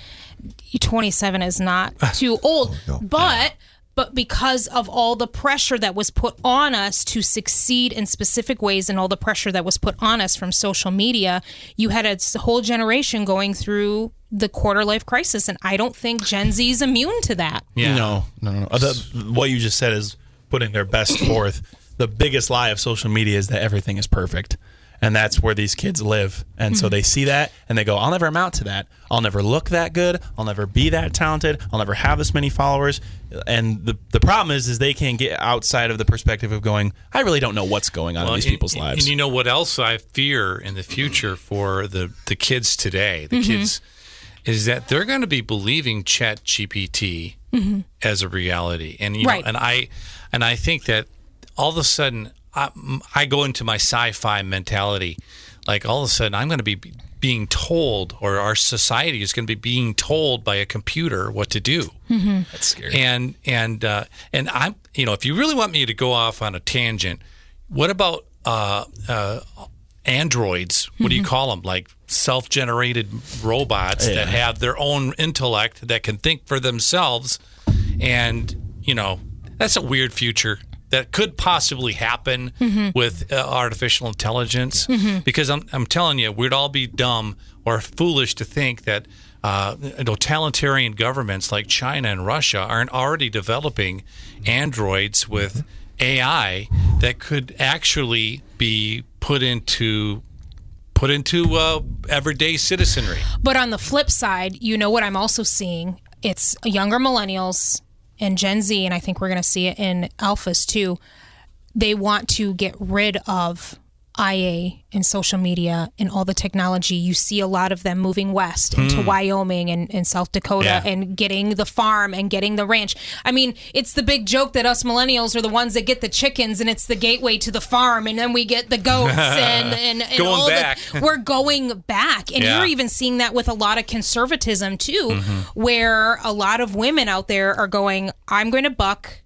27 is not too old. Oh, but but because of all the pressure that was put on us to succeed in specific ways and all the pressure that was put on us from social media, you had a whole generation going through the quarter life crisis. And I don't think Gen Z is immune to that. Yeah. No, no, no. no. The, what you just said is putting their best forth. The biggest lie of social media is that everything is perfect. And that's where these kids live. And so mm-hmm. they see that and they go, I'll never amount to that. I'll never look that good. I'll never be that talented. I'll never have this many followers. And the, the problem is, is they can't get outside of the perspective of going, I really don't know what's going on in these and- people's and- lives. And you know what else I fear in the future for the, the kids today, the mm-hmm. kids, is that they're going to be believing Chat GPT mm-hmm. as a reality. And you Right. know, and I and I think that all of a sudden I, I go into my sci-fi mentality, like all of a sudden I'm going to be being told, or our society is going to be being told by a computer what to do that's scary. and and uh, and I'm you know if you really want me to go off on a tangent, what about uh, uh, androids? What do you call them? Like self-generated robots that have their own intellect that can think for themselves, and you know that's a weird future that could possibly happen with uh, artificial intelligence because I'm, I'm telling you we'd all be dumb or foolish to think that uh, totalitarian governments like China and Russia aren't already developing androids with AI that could actually be put into put into uh, everyday citizenry. But on the flip side, you know what I'm also seeing? It's younger millennials and Gen Z, and I think we're going to see it in alphas too. They want to get rid of IA and social media and all the technology. You see a lot of them moving west into hmm. Wyoming and, and South Dakota Yeah. and getting the farm and getting the ranch. I mean, it's the big joke that us millennials are the ones that get the chickens and it's the gateway to the farm, and then we get the goats and, and, and all back. the we're going back. And Yeah. you're even seeing that with a lot of conservatism too, mm-hmm. where a lot of women out there are going, I'm going to buck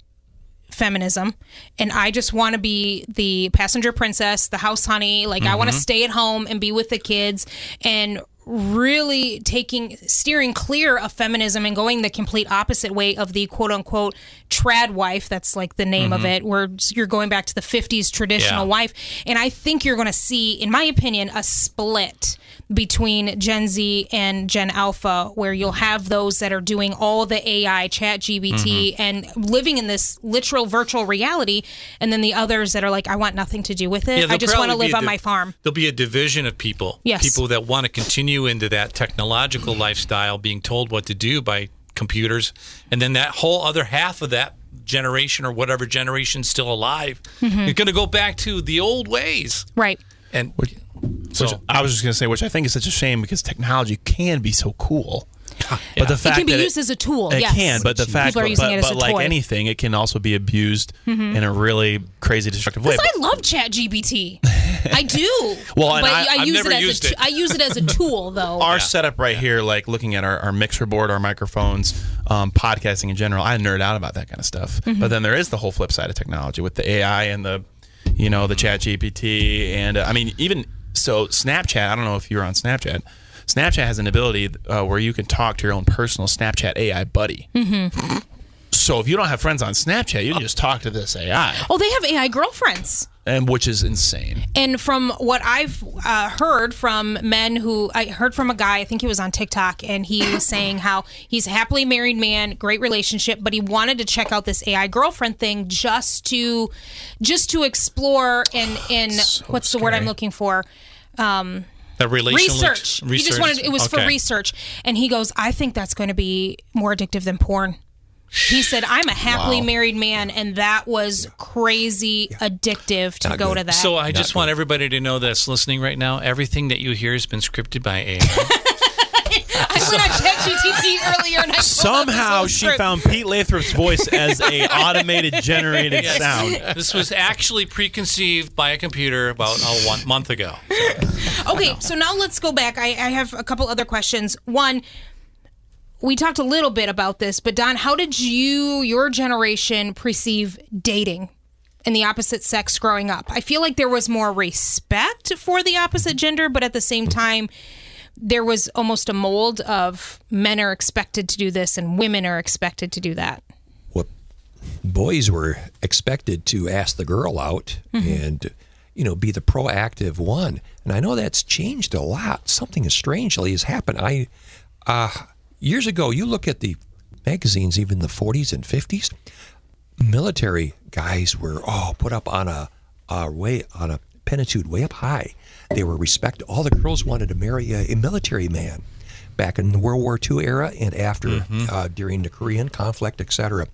feminism and I just want to be the passenger princess, the house honey. Like I want to mm-hmm. stay at home and be with the kids. And really taking steering clear of feminism and going the complete opposite way of the quote unquote trad wife that's like the name of mm-hmm. it where you're going back to the 50s traditional Yeah. wife and i think you're going to see in my opinion a split between gen z and gen alpha where you'll have those that are doing all the ai chat gpt mm-hmm. and living in this literal virtual reality and then the others that are like i want nothing to do with it i just want to live on div- my farm There'll be a division of people. Yes. People that want to continue into that technological lifestyle, being told what to do by computers, and then that whole other half of that generation or whatever generation's still alive, Mm-hmm. you're going to go back to the old ways. right And so, Which I was just gonna say, which I think is such a shame because technology can be so cool. But the fact it can be used as a tool It yes can, but the fact, People are but, using but, it as but a like toy. Mm-hmm. anything, it can also be abused in a really crazy, destructive way. Because I love Chat GPT. I do. Well, but I- I've use it as a it. I use it as a tool though. our setup right here, like looking at our, our mixer board, our microphones, um, podcasting in general, I nerd out about that kind of stuff. Mm-hmm. But then there is the whole flip side of technology with the AI and the, you know, the Chat GPT, and uh, I mean even so, Snapchat. I don't know if you're on Snapchat. Snapchat has an ability uh, where you can talk to your own personal Snapchat AI buddy. Mm-hmm. So if you don't have friends on Snapchat, you can just talk to this AI, oh, they have AI girlfriends. and which is insane. And from what I've uh, heard from men who I heard from a guy, I think he was on TikTok, and he was saying how he's a happily married man, great relationship, but he wanted to check out this AI girlfriend thing just to, just to explore and and what's the word I'm looking for? Um, the relational research. He just wanted it was for research, and he goes, "I think that's going to be more addictive than porn." He said, "I'm a happily married man, and that was crazy addictive to Not go good. to that." So I just good. want everybody to know that's listening right now. Everything that you hear has been scripted by AI. I went on ChatGPT earlier, and I pulled up this Somehow she script. found Pete Lathrop's voice as a automated generated sound. this was actually preconceived by a computer about a one month ago. Okay, so now let's go back. I, I have a couple other questions. One, we talked a little bit about this, but Don, how did you, your generation, perceive dating and the opposite sex growing up? I feel like there was more respect for the opposite gender, but at the same time, there was almost a mold of men are expected to do this and women are expected to do that. what boys were expected to ask the girl out and you know be the proactive one. And i know that's changed a lot. Something strangely has happened. I uh years ago you look at the magazines even the 40s and 50s military guys were oh put up on a, a way on a penitude way up high they were respected all the girls wanted to marry a, a military man back in the world war ii era and after uh, during the korean conflict etc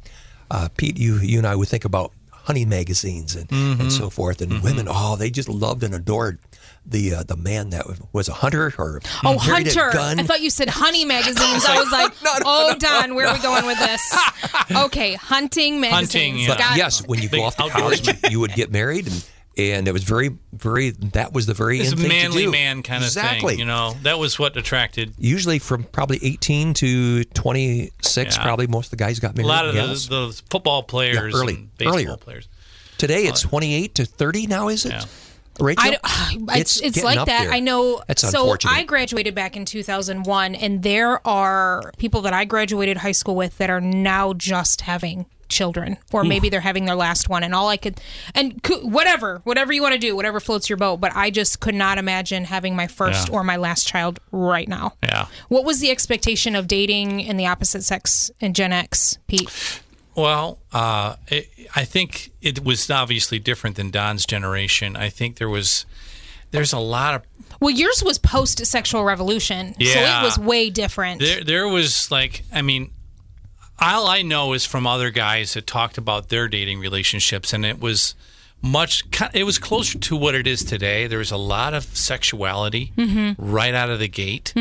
uh, pete you, you and i would think about honey magazines and, and so forth and women oh they just loved and adored the uh, the man that was a hunter or Oh, carried a Hunter. gun. I thought you said honey magazines. I was like, oh, Don, where are we going with this? Okay, hunting magazines. Hunting, yeah. But yes, when you Big go off to outdoors. college, you would get married, and and it was very, very. That was the very It's a in thing to manly do. man kind of exactly. thing. You know, that was what attracted Usually from probably 18 to 26, Yeah. probably most of the guys got married. a lot of those, the, the football players early- and baseball earlier. players. Today it's 28 to 30 now, is it? Yeah. Rachel? I don't- it's it's, like that. there. I know. That's so. I graduated back in 2001, and there are people that I graduated high school with that are now just having children, or maybe they're having their last one. And all I could, and whatever, whatever you want to do, whatever floats your boat. But I just could not imagine having my first Yeah. or my last child right now. Yeah. What was the expectation of dating in the opposite sex in Gen X, Pete? Well, uh, it, I think it was obviously different than Don's generation. I think there was, there's a lot of Well, yours was post sexual revolution, so Yeah. it was way different. There, there was like, I mean, all I know is from other guys that talked about their dating relationships, and it was much. It was closer to what it is today. There was a lot of sexuality right out of the gate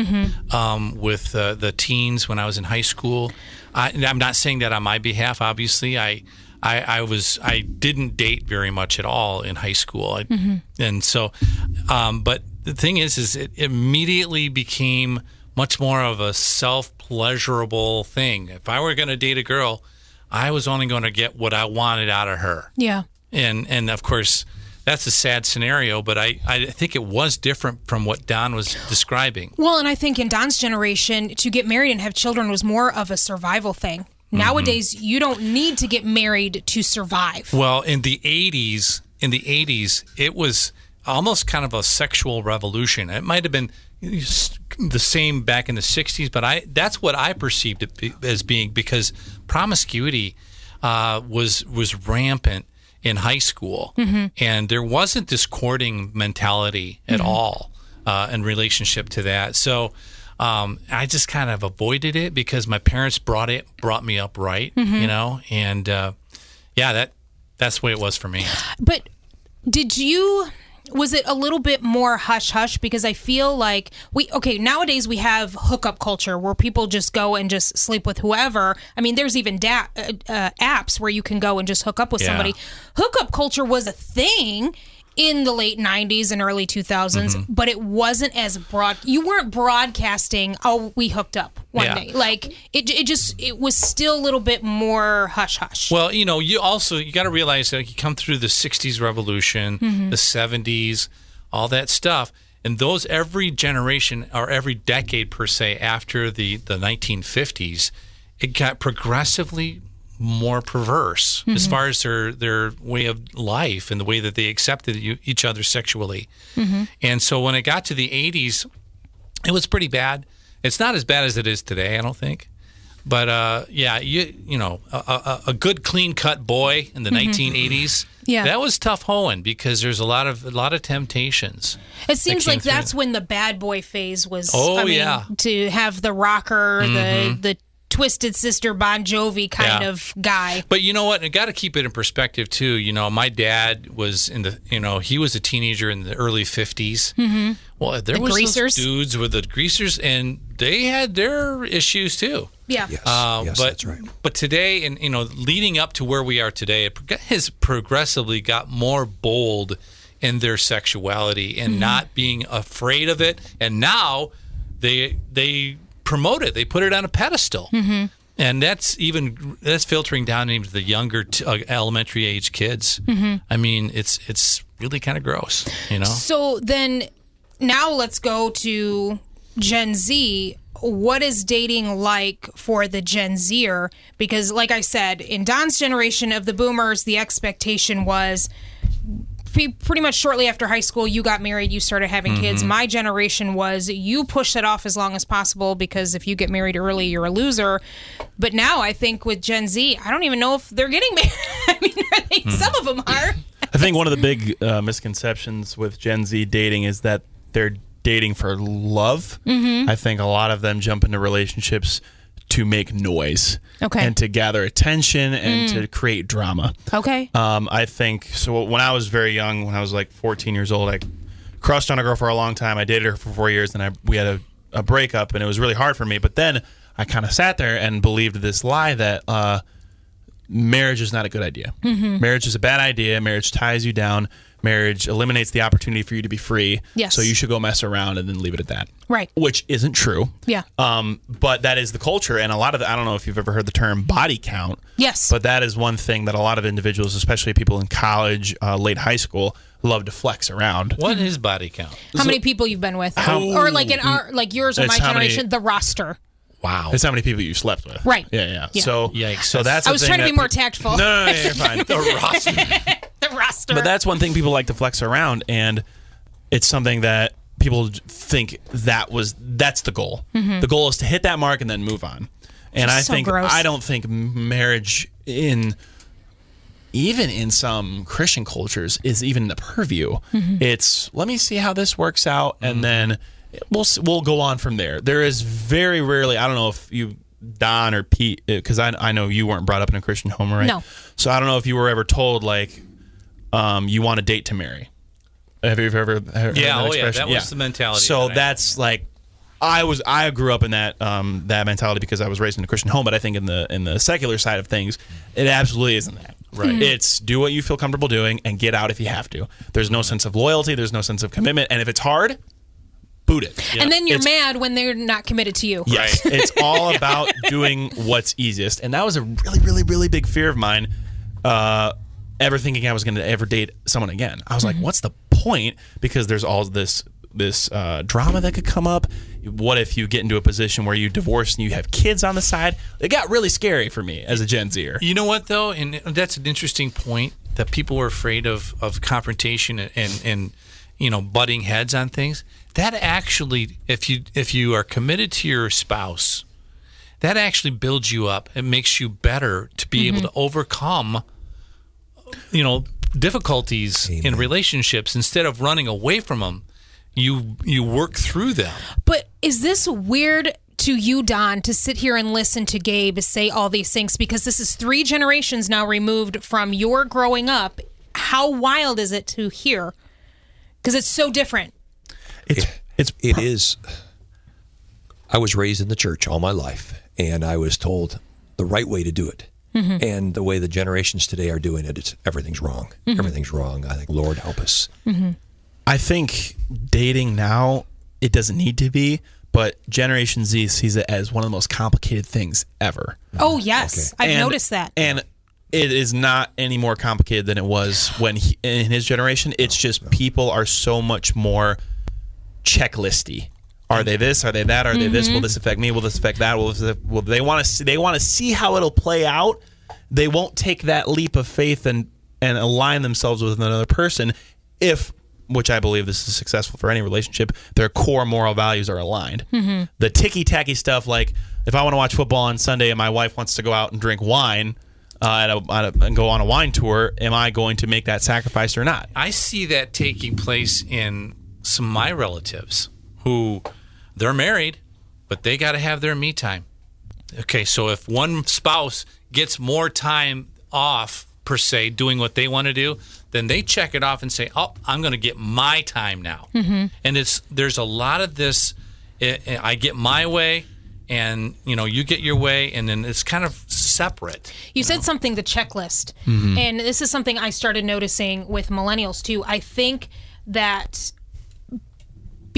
um, with uh, the teens when I was in high school. I, I'm not saying that on my behalf. Obviously, I. I, I was I didn't date very much at all in high school, I, and so, um, but the thing is, is it immediately became much more of a self pleasurable thing. If I were going to date a girl, I was only going to get what I wanted out of her. yeah. And and of course, that's a sad scenario. But I, I think it was different from what Don was describing. Well, and I think in Don's generation, to get married and have children was more of a survival thing. Mm-hmm. Nowadays, you don't need to get married to survive. Well, in the 80s, in the 80s, it was almost kind of a sexual revolution. It might have been the same back in the 60s, but I that's what I perceived it be- as being because promiscuity uh, was was rampant in high school, and there wasn't this courting mentality at all uh, in relationship to that. So. Um, I just kind of avoided it because my parents brought it brought me up right, you know, and uh, yeah, that that's the way it was for me. But did you was it a little bit more hush hush because I feel like we okay nowadays we have hookup culture where people just go and just sleep with whoever. I mean, there's even da- uh, uh, apps where you can go and just hook up with Yeah. somebody. Hookup culture was a thing in the late 90s and early 2000s, Mm-hmm. but it wasn't as broad. You weren't broadcasting, "Oh, we hooked up one Yeah. day." Like it it just it was still a little bit more hush hush. Well, you know, you also you got to realize that you come through the '60s revolution, the '70s, all that stuff, and those every generation or every decade per se after the the 1950s, it got progressively more perverse as far as their their way of life and the way that they accepted each other sexually. And so when it got to the 80s, it was pretty bad. It's not as bad as it is today, I don't think. But uh, yeah, you you know, a, a, a good clean cut boy in the 1980s. Yeah. that was tough hoeing because there's a lot of a lot of temptations. It seems came like through. that's when the bad boy phase was. Oh, I mean, yeah. Mm-hmm. to have the rocker, the the twisted sister Bon Jovi kind Yeah. of guy. But you know what? I got to keep it in perspective too. You know, my dad was in the, you know, he was a teenager in the early 50s. Mm-hmm. Well, there The was greasers? those dudes with the greasers, and they had their issues too. Yeah. Yes, Uh, yes, but, that's right. But today, and you know, leading up to where we are today, it has progressively got more bold in their sexuality and not being afraid of it. And now they they promote it. They put it on a pedestal. And that's even that's filtering down into the younger t- uh, elementary age kids. I mean, it's it's really kind of gross, you know. So then, now let's go to Gen Z. What is dating like for the Gen Zer? Because, like I said, in Don's generation of the boomers, the expectation was pretty much shortly after high school, you got married, you started having kids. My generation was you push that off as long as possible because if you get married early, you're a loser. But now I think with Gen Z, I don't even know if they're getting married. I mean, they, some of them are. I think one of the big uh, misconceptions with Gen Z dating is that they're dating for love. Mm-hmm. I think a lot of them jump into relationships to make noise Okay. Mm. and to gather attention and to create drama. Okay. Um, I think so. When I was very young, when I was like 14 years old, I crushed on a girl for a long time. I dated her for four years, and I we had a, a breakup, and it was really hard for me. But then I kind of sat there and believed this lie that uh, marriage is not a good idea. Mm-hmm. Marriage is a bad idea. Marriage ties you down. Marriage eliminates the opportunity for you to be free. Yes. So you should go mess around and then leave it at that. Right. Which isn't true. Yeah. Um, but that is the culture, and a lot of the, I don't know if you've ever heard the term body count. Yes. But that is one thing that a lot of individuals, especially people in college, uh, late high school, love to flex around. What is body count? How many people you've been with, How- or like in our like yours or my how many- generation, the roster. Wow. It's how many people you slept with. Right. Yeah, yeah. Yeah. So, Yikes. so that's. I was thing trying to that be more pe- tactful. No, no, no, you're fine. the roster. The roster. But that's one thing people like to flex around, and it's something that people think that was that's the goal. Mm-hmm. The goal is to hit that mark and then move on. And Just I so think gross. I don't think marriage in even in some Christian cultures is even the purview. Mm-hmm. It's let me see how this works out, and mm-hmm. then we'll we'll go on from there. There is very rarely. I don't know if you. Don or Pete, because I, I know you weren't brought up in a Christian home, right? No. So I don't know if you were ever told like, um, you want a date to marry. Have you ever heard heard Yeah, that oh, yeah, expression? that was the mentality So that I- that's like, I was I grew up in that um, that mentality because I was raised in a Christian home, but I think in the in the secular side of things, it absolutely isn't that. Right. It's do what you feel comfortable doing and get out if you have to. There's no sense of loyalty. There's no sense of commitment, and if it's hard, boot it. and then you're It's- mad when they're not committed to you. Yes, it's all about doing what's easiest, and that was a really, really, really big fear of mine uh, ever thinking I was going to ever date someone again. I was like, what's the point? Because there's all this this uh, drama that could come up. What if you get into a position where you divorce and you have kids on the side? It got really scary for me as a Gen Zer. You know what though, and that's an interesting point that people were afraid of of confrontation and and, and you know butting heads on things. That actually, if you if you are committed to your spouse, that actually builds you up. It makes you better to be able to overcome, you know, difficulties in relationships instead of running away from them. You you work through them. But is this weird to you, Don, to sit here and listen to Gabe say all these things? Because this is three generations now removed from your growing up. How wild is it to hear? Because it's so different. It's it's It is. I was raised in the church all my life, and I was told the right way to do it. Mm-hmm. And the way the generations today are doing it, it's everything's wrong. Mm-hmm. Everything's wrong. I think Lord help us. Mm-hmm. I think dating now it doesn't need to be, but Generation Z sees it as one of the most complicated things ever. Oh, yes. I've And- noticed that. And it is not any more complicated than it was when he, in his generation. It's just people are so much more checklisty. Are they this? Are they that? Are they this? Will this affect me? Will this affect that? Will, this, will they want to see? They want to see how it'll play out. They won't take that leap of faith and and align themselves with another person if, which I believe this is successful for any relationship, their core moral values are aligned. The ticky tacky stuff, like if I want to watch football on Sunday and my wife wants to go out and drink wine. Uh, at a, at a, and go on a wine tour. Am I going to make that sacrifice or not? I see that taking place in some of my relatives who they're married, but they got to have their me time. Okay, so if one spouse gets more time off per se doing what they want to do, then they check it off and say, "Oh, I'm going to get my time now." Mm-hmm. And it's there's a lot of this. eh, eh, I get my way, and you know you get your way, and then it's kind of separate. You said something, the checklist. And this is something I started noticing with millennials too. I think that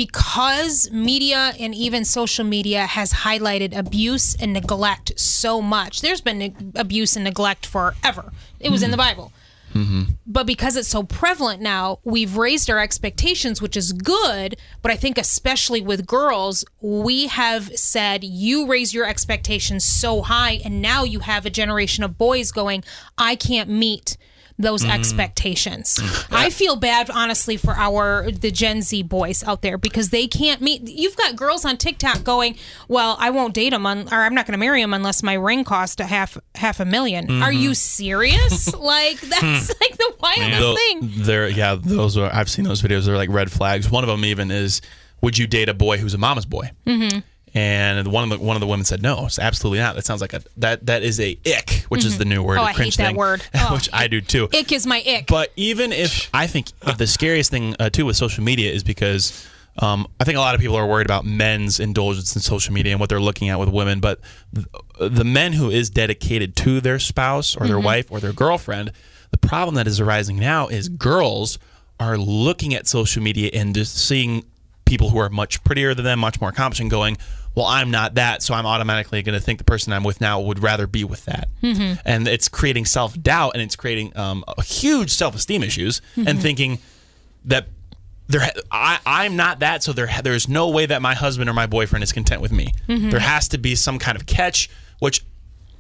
because media and even social media has highlighted abuse and neglect so much, there's been neg- abuse and neglect forever. It was in the Bible. Mm-hmm. But because it's so prevalent now, we've raised our expectations, which is good. But I think, especially with girls, we have said, you raise your expectations so high. And now you have a generation of boys going, I can't meet those mm. expectations. Mm. I feel bad honestly for our the Gen Z boys out there because they can't meet you've got girls on TikTok going, "Well, I won't date him on, or I'm not going to marry him unless my ring costs a half half a 1000000 Are you mm-hmm. serious? like that's hmm. like the wildest thing. There, yeah, those are. I've seen those videos. They're like red flags. One of them even is, "Would you date a boy who's a mama's boy?" Mm-hmm. And one of the one of the women said, "No, it's absolutely not. That sounds like a that that is a ick, which is the new word. Oh, I hate cringe that thing, word. Oh, which I do too. Ick is my ick. But even if I think the scariest thing uh, too with social media is because um, I think a lot of people are worried about men's indulgence in social media and what they're looking at with women. But th- the men who is dedicated to their spouse or their wife or their girlfriend, the problem that is arising now is girls are looking at social media and just seeing people who are much prettier than them, much more accomplished, and going, "Well, I'm not that, so I'm automatically going to think the person I'm with now would rather be with that." Mm-hmm. And it's creating self doubt and it's creating um, a huge self esteem issues and mm-hmm. thinking that there I, I'm not that, so there there's no way that my husband or my boyfriend is content with me. Mm-hmm. There has to be some kind of catch, which,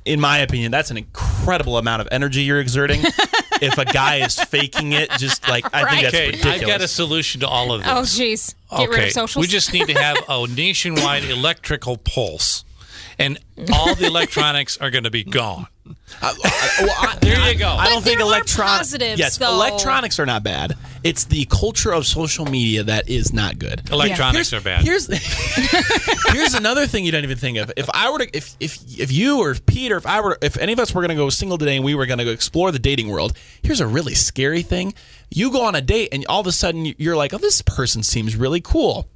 in my opinion, that's an incredible amount of energy you're exerting. if a guy is faking it, just like I think that's Okay, ridiculous. I've got a solution to all of oh, this. oh jeez. Get rid of socials. We just need to have a nationwide electrical pulse, and all the electronics are going to be gone. Well, I- There you go. I don't think electronics. Yes, though. electronics are not bad. It's the culture of social media that is not good. Electronics Here's- are bad. Here's here's another thing you don't even think of. If I were to, if if if you or if Pete or if I were, if any of us were going to go single today and we were going to go explore the dating world, here's a really scary thing. You go on a date and all of a sudden you're like, oh, this person seems really cool.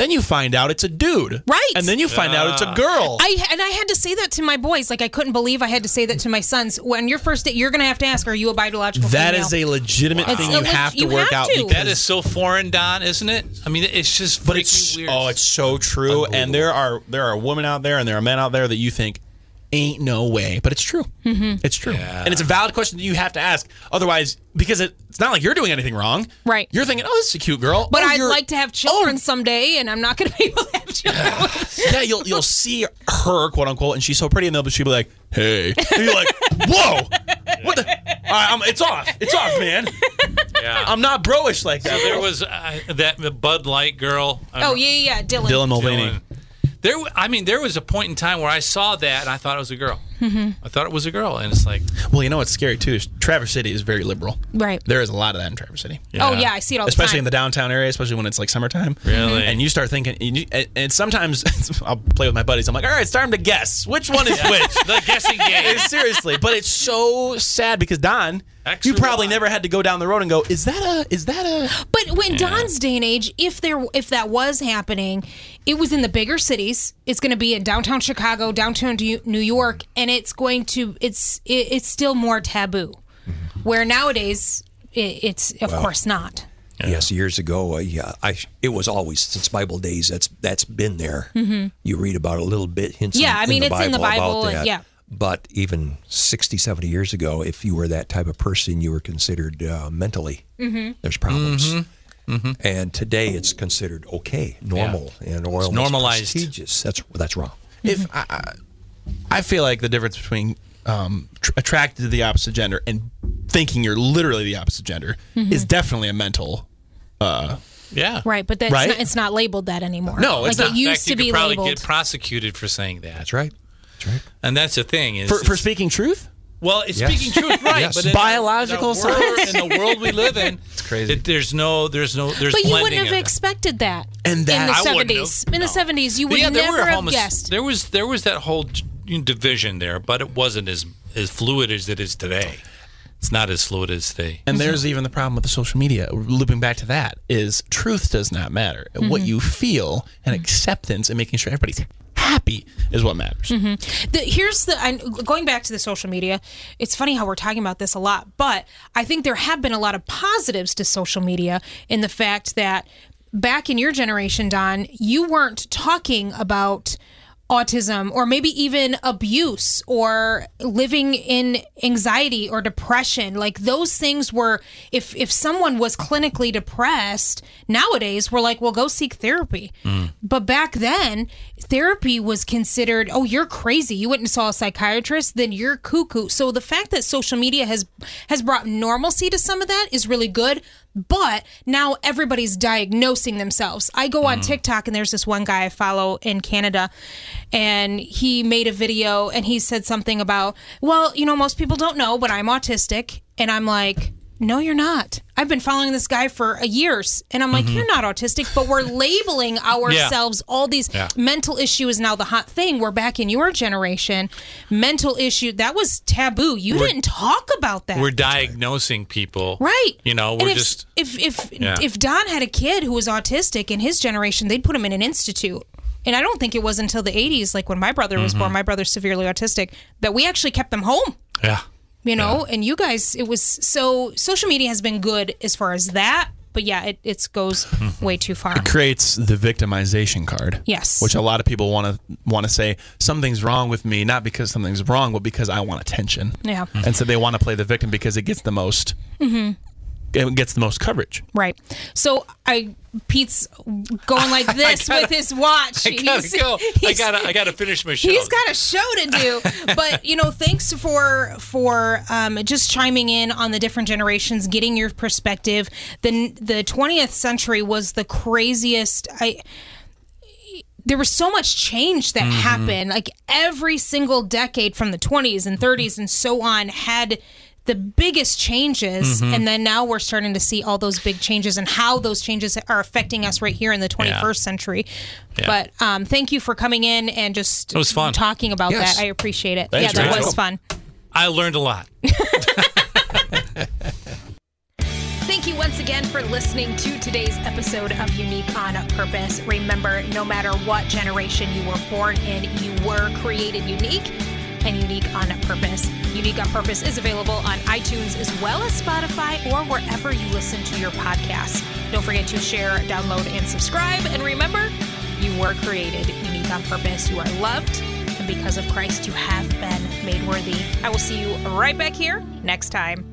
Then you find out it's a dude, Right. And then you find out it's a ah. girl. I and I had to say that to my boys. Like I couldn't believe I had to say that to my sons. When your first date, you're going to have to ask, "Are you a biological?" that female? is a legitimate It's thing a you leg- have to work have out. to. because- that is so foreign, Don, isn't it? I mean, it's just but it's weird. oh, it's so true. And there are there are women out there and there are men out there that you think ain't no way. But it's true. Mm-hmm. It's true. And it's a valid question that you have to ask. Otherwise, because it, it's not like you're doing anything wrong. Right. You're thinking, oh, this is a cute girl. But Oh, I'd like to have children someday, and I'm not going to be able to have children. yeah, you'll you'll see her quote unquote, and she's so pretty, and they'll she'll be like, "Hey," and you're like, "Whoa, what the? All right, I'm, it's off, it's off, man. Yeah. I'm not broish like that." there was uh, that Bud Light girl. I oh yeah, yeah, yeah, Dylan. Dylan Mulvaney. Dylan. There, w- I mean, there was a point in time where I saw that and I thought it was a girl. Mm-hmm. I thought it was a girl, and it's like, Well, you know what's scary too is Traverse City is very liberal. Right. There is a lot of that in Traverse City. Oh yeah, I see it all the Especially in the downtown area, especially when it's like summertime. Really? And you start thinking, and, you, and, and sometimes I'll play with my buddies. I'm like, all right, it's time to guess which one is which. the guessing game. Seriously, but it's so sad because Don, Extra you probably wide. never had to go down the road and go, is that a, is that a? But when Don's day and age, if there if that was happening, it was in the bigger cities. It's going to be in downtown Chicago, downtown New York, and it's going to it's it, it's still more taboo. Where nowadays it, it's of course not. Yes, years ago, uh, yeah, I it was always since Bible days. That's that's been there. You read about a little bit hints. Mm-hmm. Yeah, in, I mean, in the it's in the Bible Bible, and- yeah. But even 60, 70 years ago, if you were that type of person, you were considered uh, mentally. Mm-hmm. There's problems. And today, it's considered okay, normal, and or almost normalized. prestigious. That's that's wrong. if I, I- I feel like the difference between um, tr- attracted to the opposite gender and thinking you're literally the opposite gender Mm-hmm. is definitely a mental. yeah. Right, but that's Right? Not, it's not labeled that anymore. No, like it's it not. In used fact, to you be could probably labeled. get prosecuted for saying that. That's right. That's right. And that's the thing is For, for speaking truth? Well, it's Yes. speaking truth, right? Yes. But in Biological the, world, science. in the world we live in, it's crazy. there's no, there's no, there's but you wouldn't have expected that. And that- in the seventies, have, in the no. seventies, you would yeah, there never were have homo- guessed. There was there was that whole division there, but it wasn't as as fluid as it is today. It's not as fluid as today. And there's even the problem with the social media. Looping back to that is truth does not matter. Mm-hmm. What you feel and acceptance and making sure everybody's happy is what matters. Mm-hmm. the, here's the I'm going back to the social media. It's funny how we're talking about this a lot, but I think there have been a lot of positives to social media in the fact that back in your generation, Don, you weren't talking about autism or maybe even abuse or living in anxiety or depression. Like those things were if if someone was clinically depressed nowadays we're like well go seek therapy. Mm. But back then therapy was considered oh you're crazy. You went and saw a psychiatrist then you're cuckoo. So the fact that social media has has brought normalcy to some of that is really good but now everybody's diagnosing themselves. I go on mm. TikTok and there's this one guy I follow in Canada and he made a video and he said something about, well, you know, most people don't know, but I'm autistic. And I'm like, no, you're not. I've been following this guy for years. And I'm like, you're not autistic, but we're labeling ourselves all these Yeah. mental issue is now the hot thing. We're back in your generation. Mental issue, that was taboo. You didn't talk about that. We're diagnosing people, Right. You know, we're if, just if if Yeah. if Don had a kid who was autistic in his generation, they'd put him in an institute. And I don't think it was until the 80s, like when my brother was Mm-hmm. born, my brother's severely autistic, that we actually kept them home. yeah. You know, and you guys, it was so social media has been good as far as that, but yeah, it it goes Mm-hmm. way too far. It creates the victimization card. Yes. Which a lot of people want to want to say something's wrong with me, not because something's wrong, but because I want attention. Yeah. And so they want to play the victim because it gets the most. Mm-hmm. Gets the most coverage. Right. So I Pete's going like this gotta- with his watch. I gotta He's- go. I gotta I gotta finish my show. He's got a show to do, but you know, thanks for for um, just chiming in on the different generations, getting your perspective. the The twentieth century was the craziest. I there was so much change that happened. Like every single decade from the twenties and thirties and so on had the biggest changes and then now we're starting to see all those big changes and how those changes are affecting us right here in the 21st century Yeah. but um, thank you for coming in and just It was fun. talking about Yes. that i appreciate it Thanks, yeah that Rachel. was fun I learned a lot. Thank you once again for listening to today's episode of Unique on Purpose. Remember, no matter what generation you were born in, you were created unique and unique on purpose. Unique on Purpose is available on iTunes as well as Spotify or wherever you listen to your podcasts. Don't forget to share, download, and subscribe. And remember, you were created unique on purpose. You are loved and because of Christ you have been made worthy. I will see you right back here next time.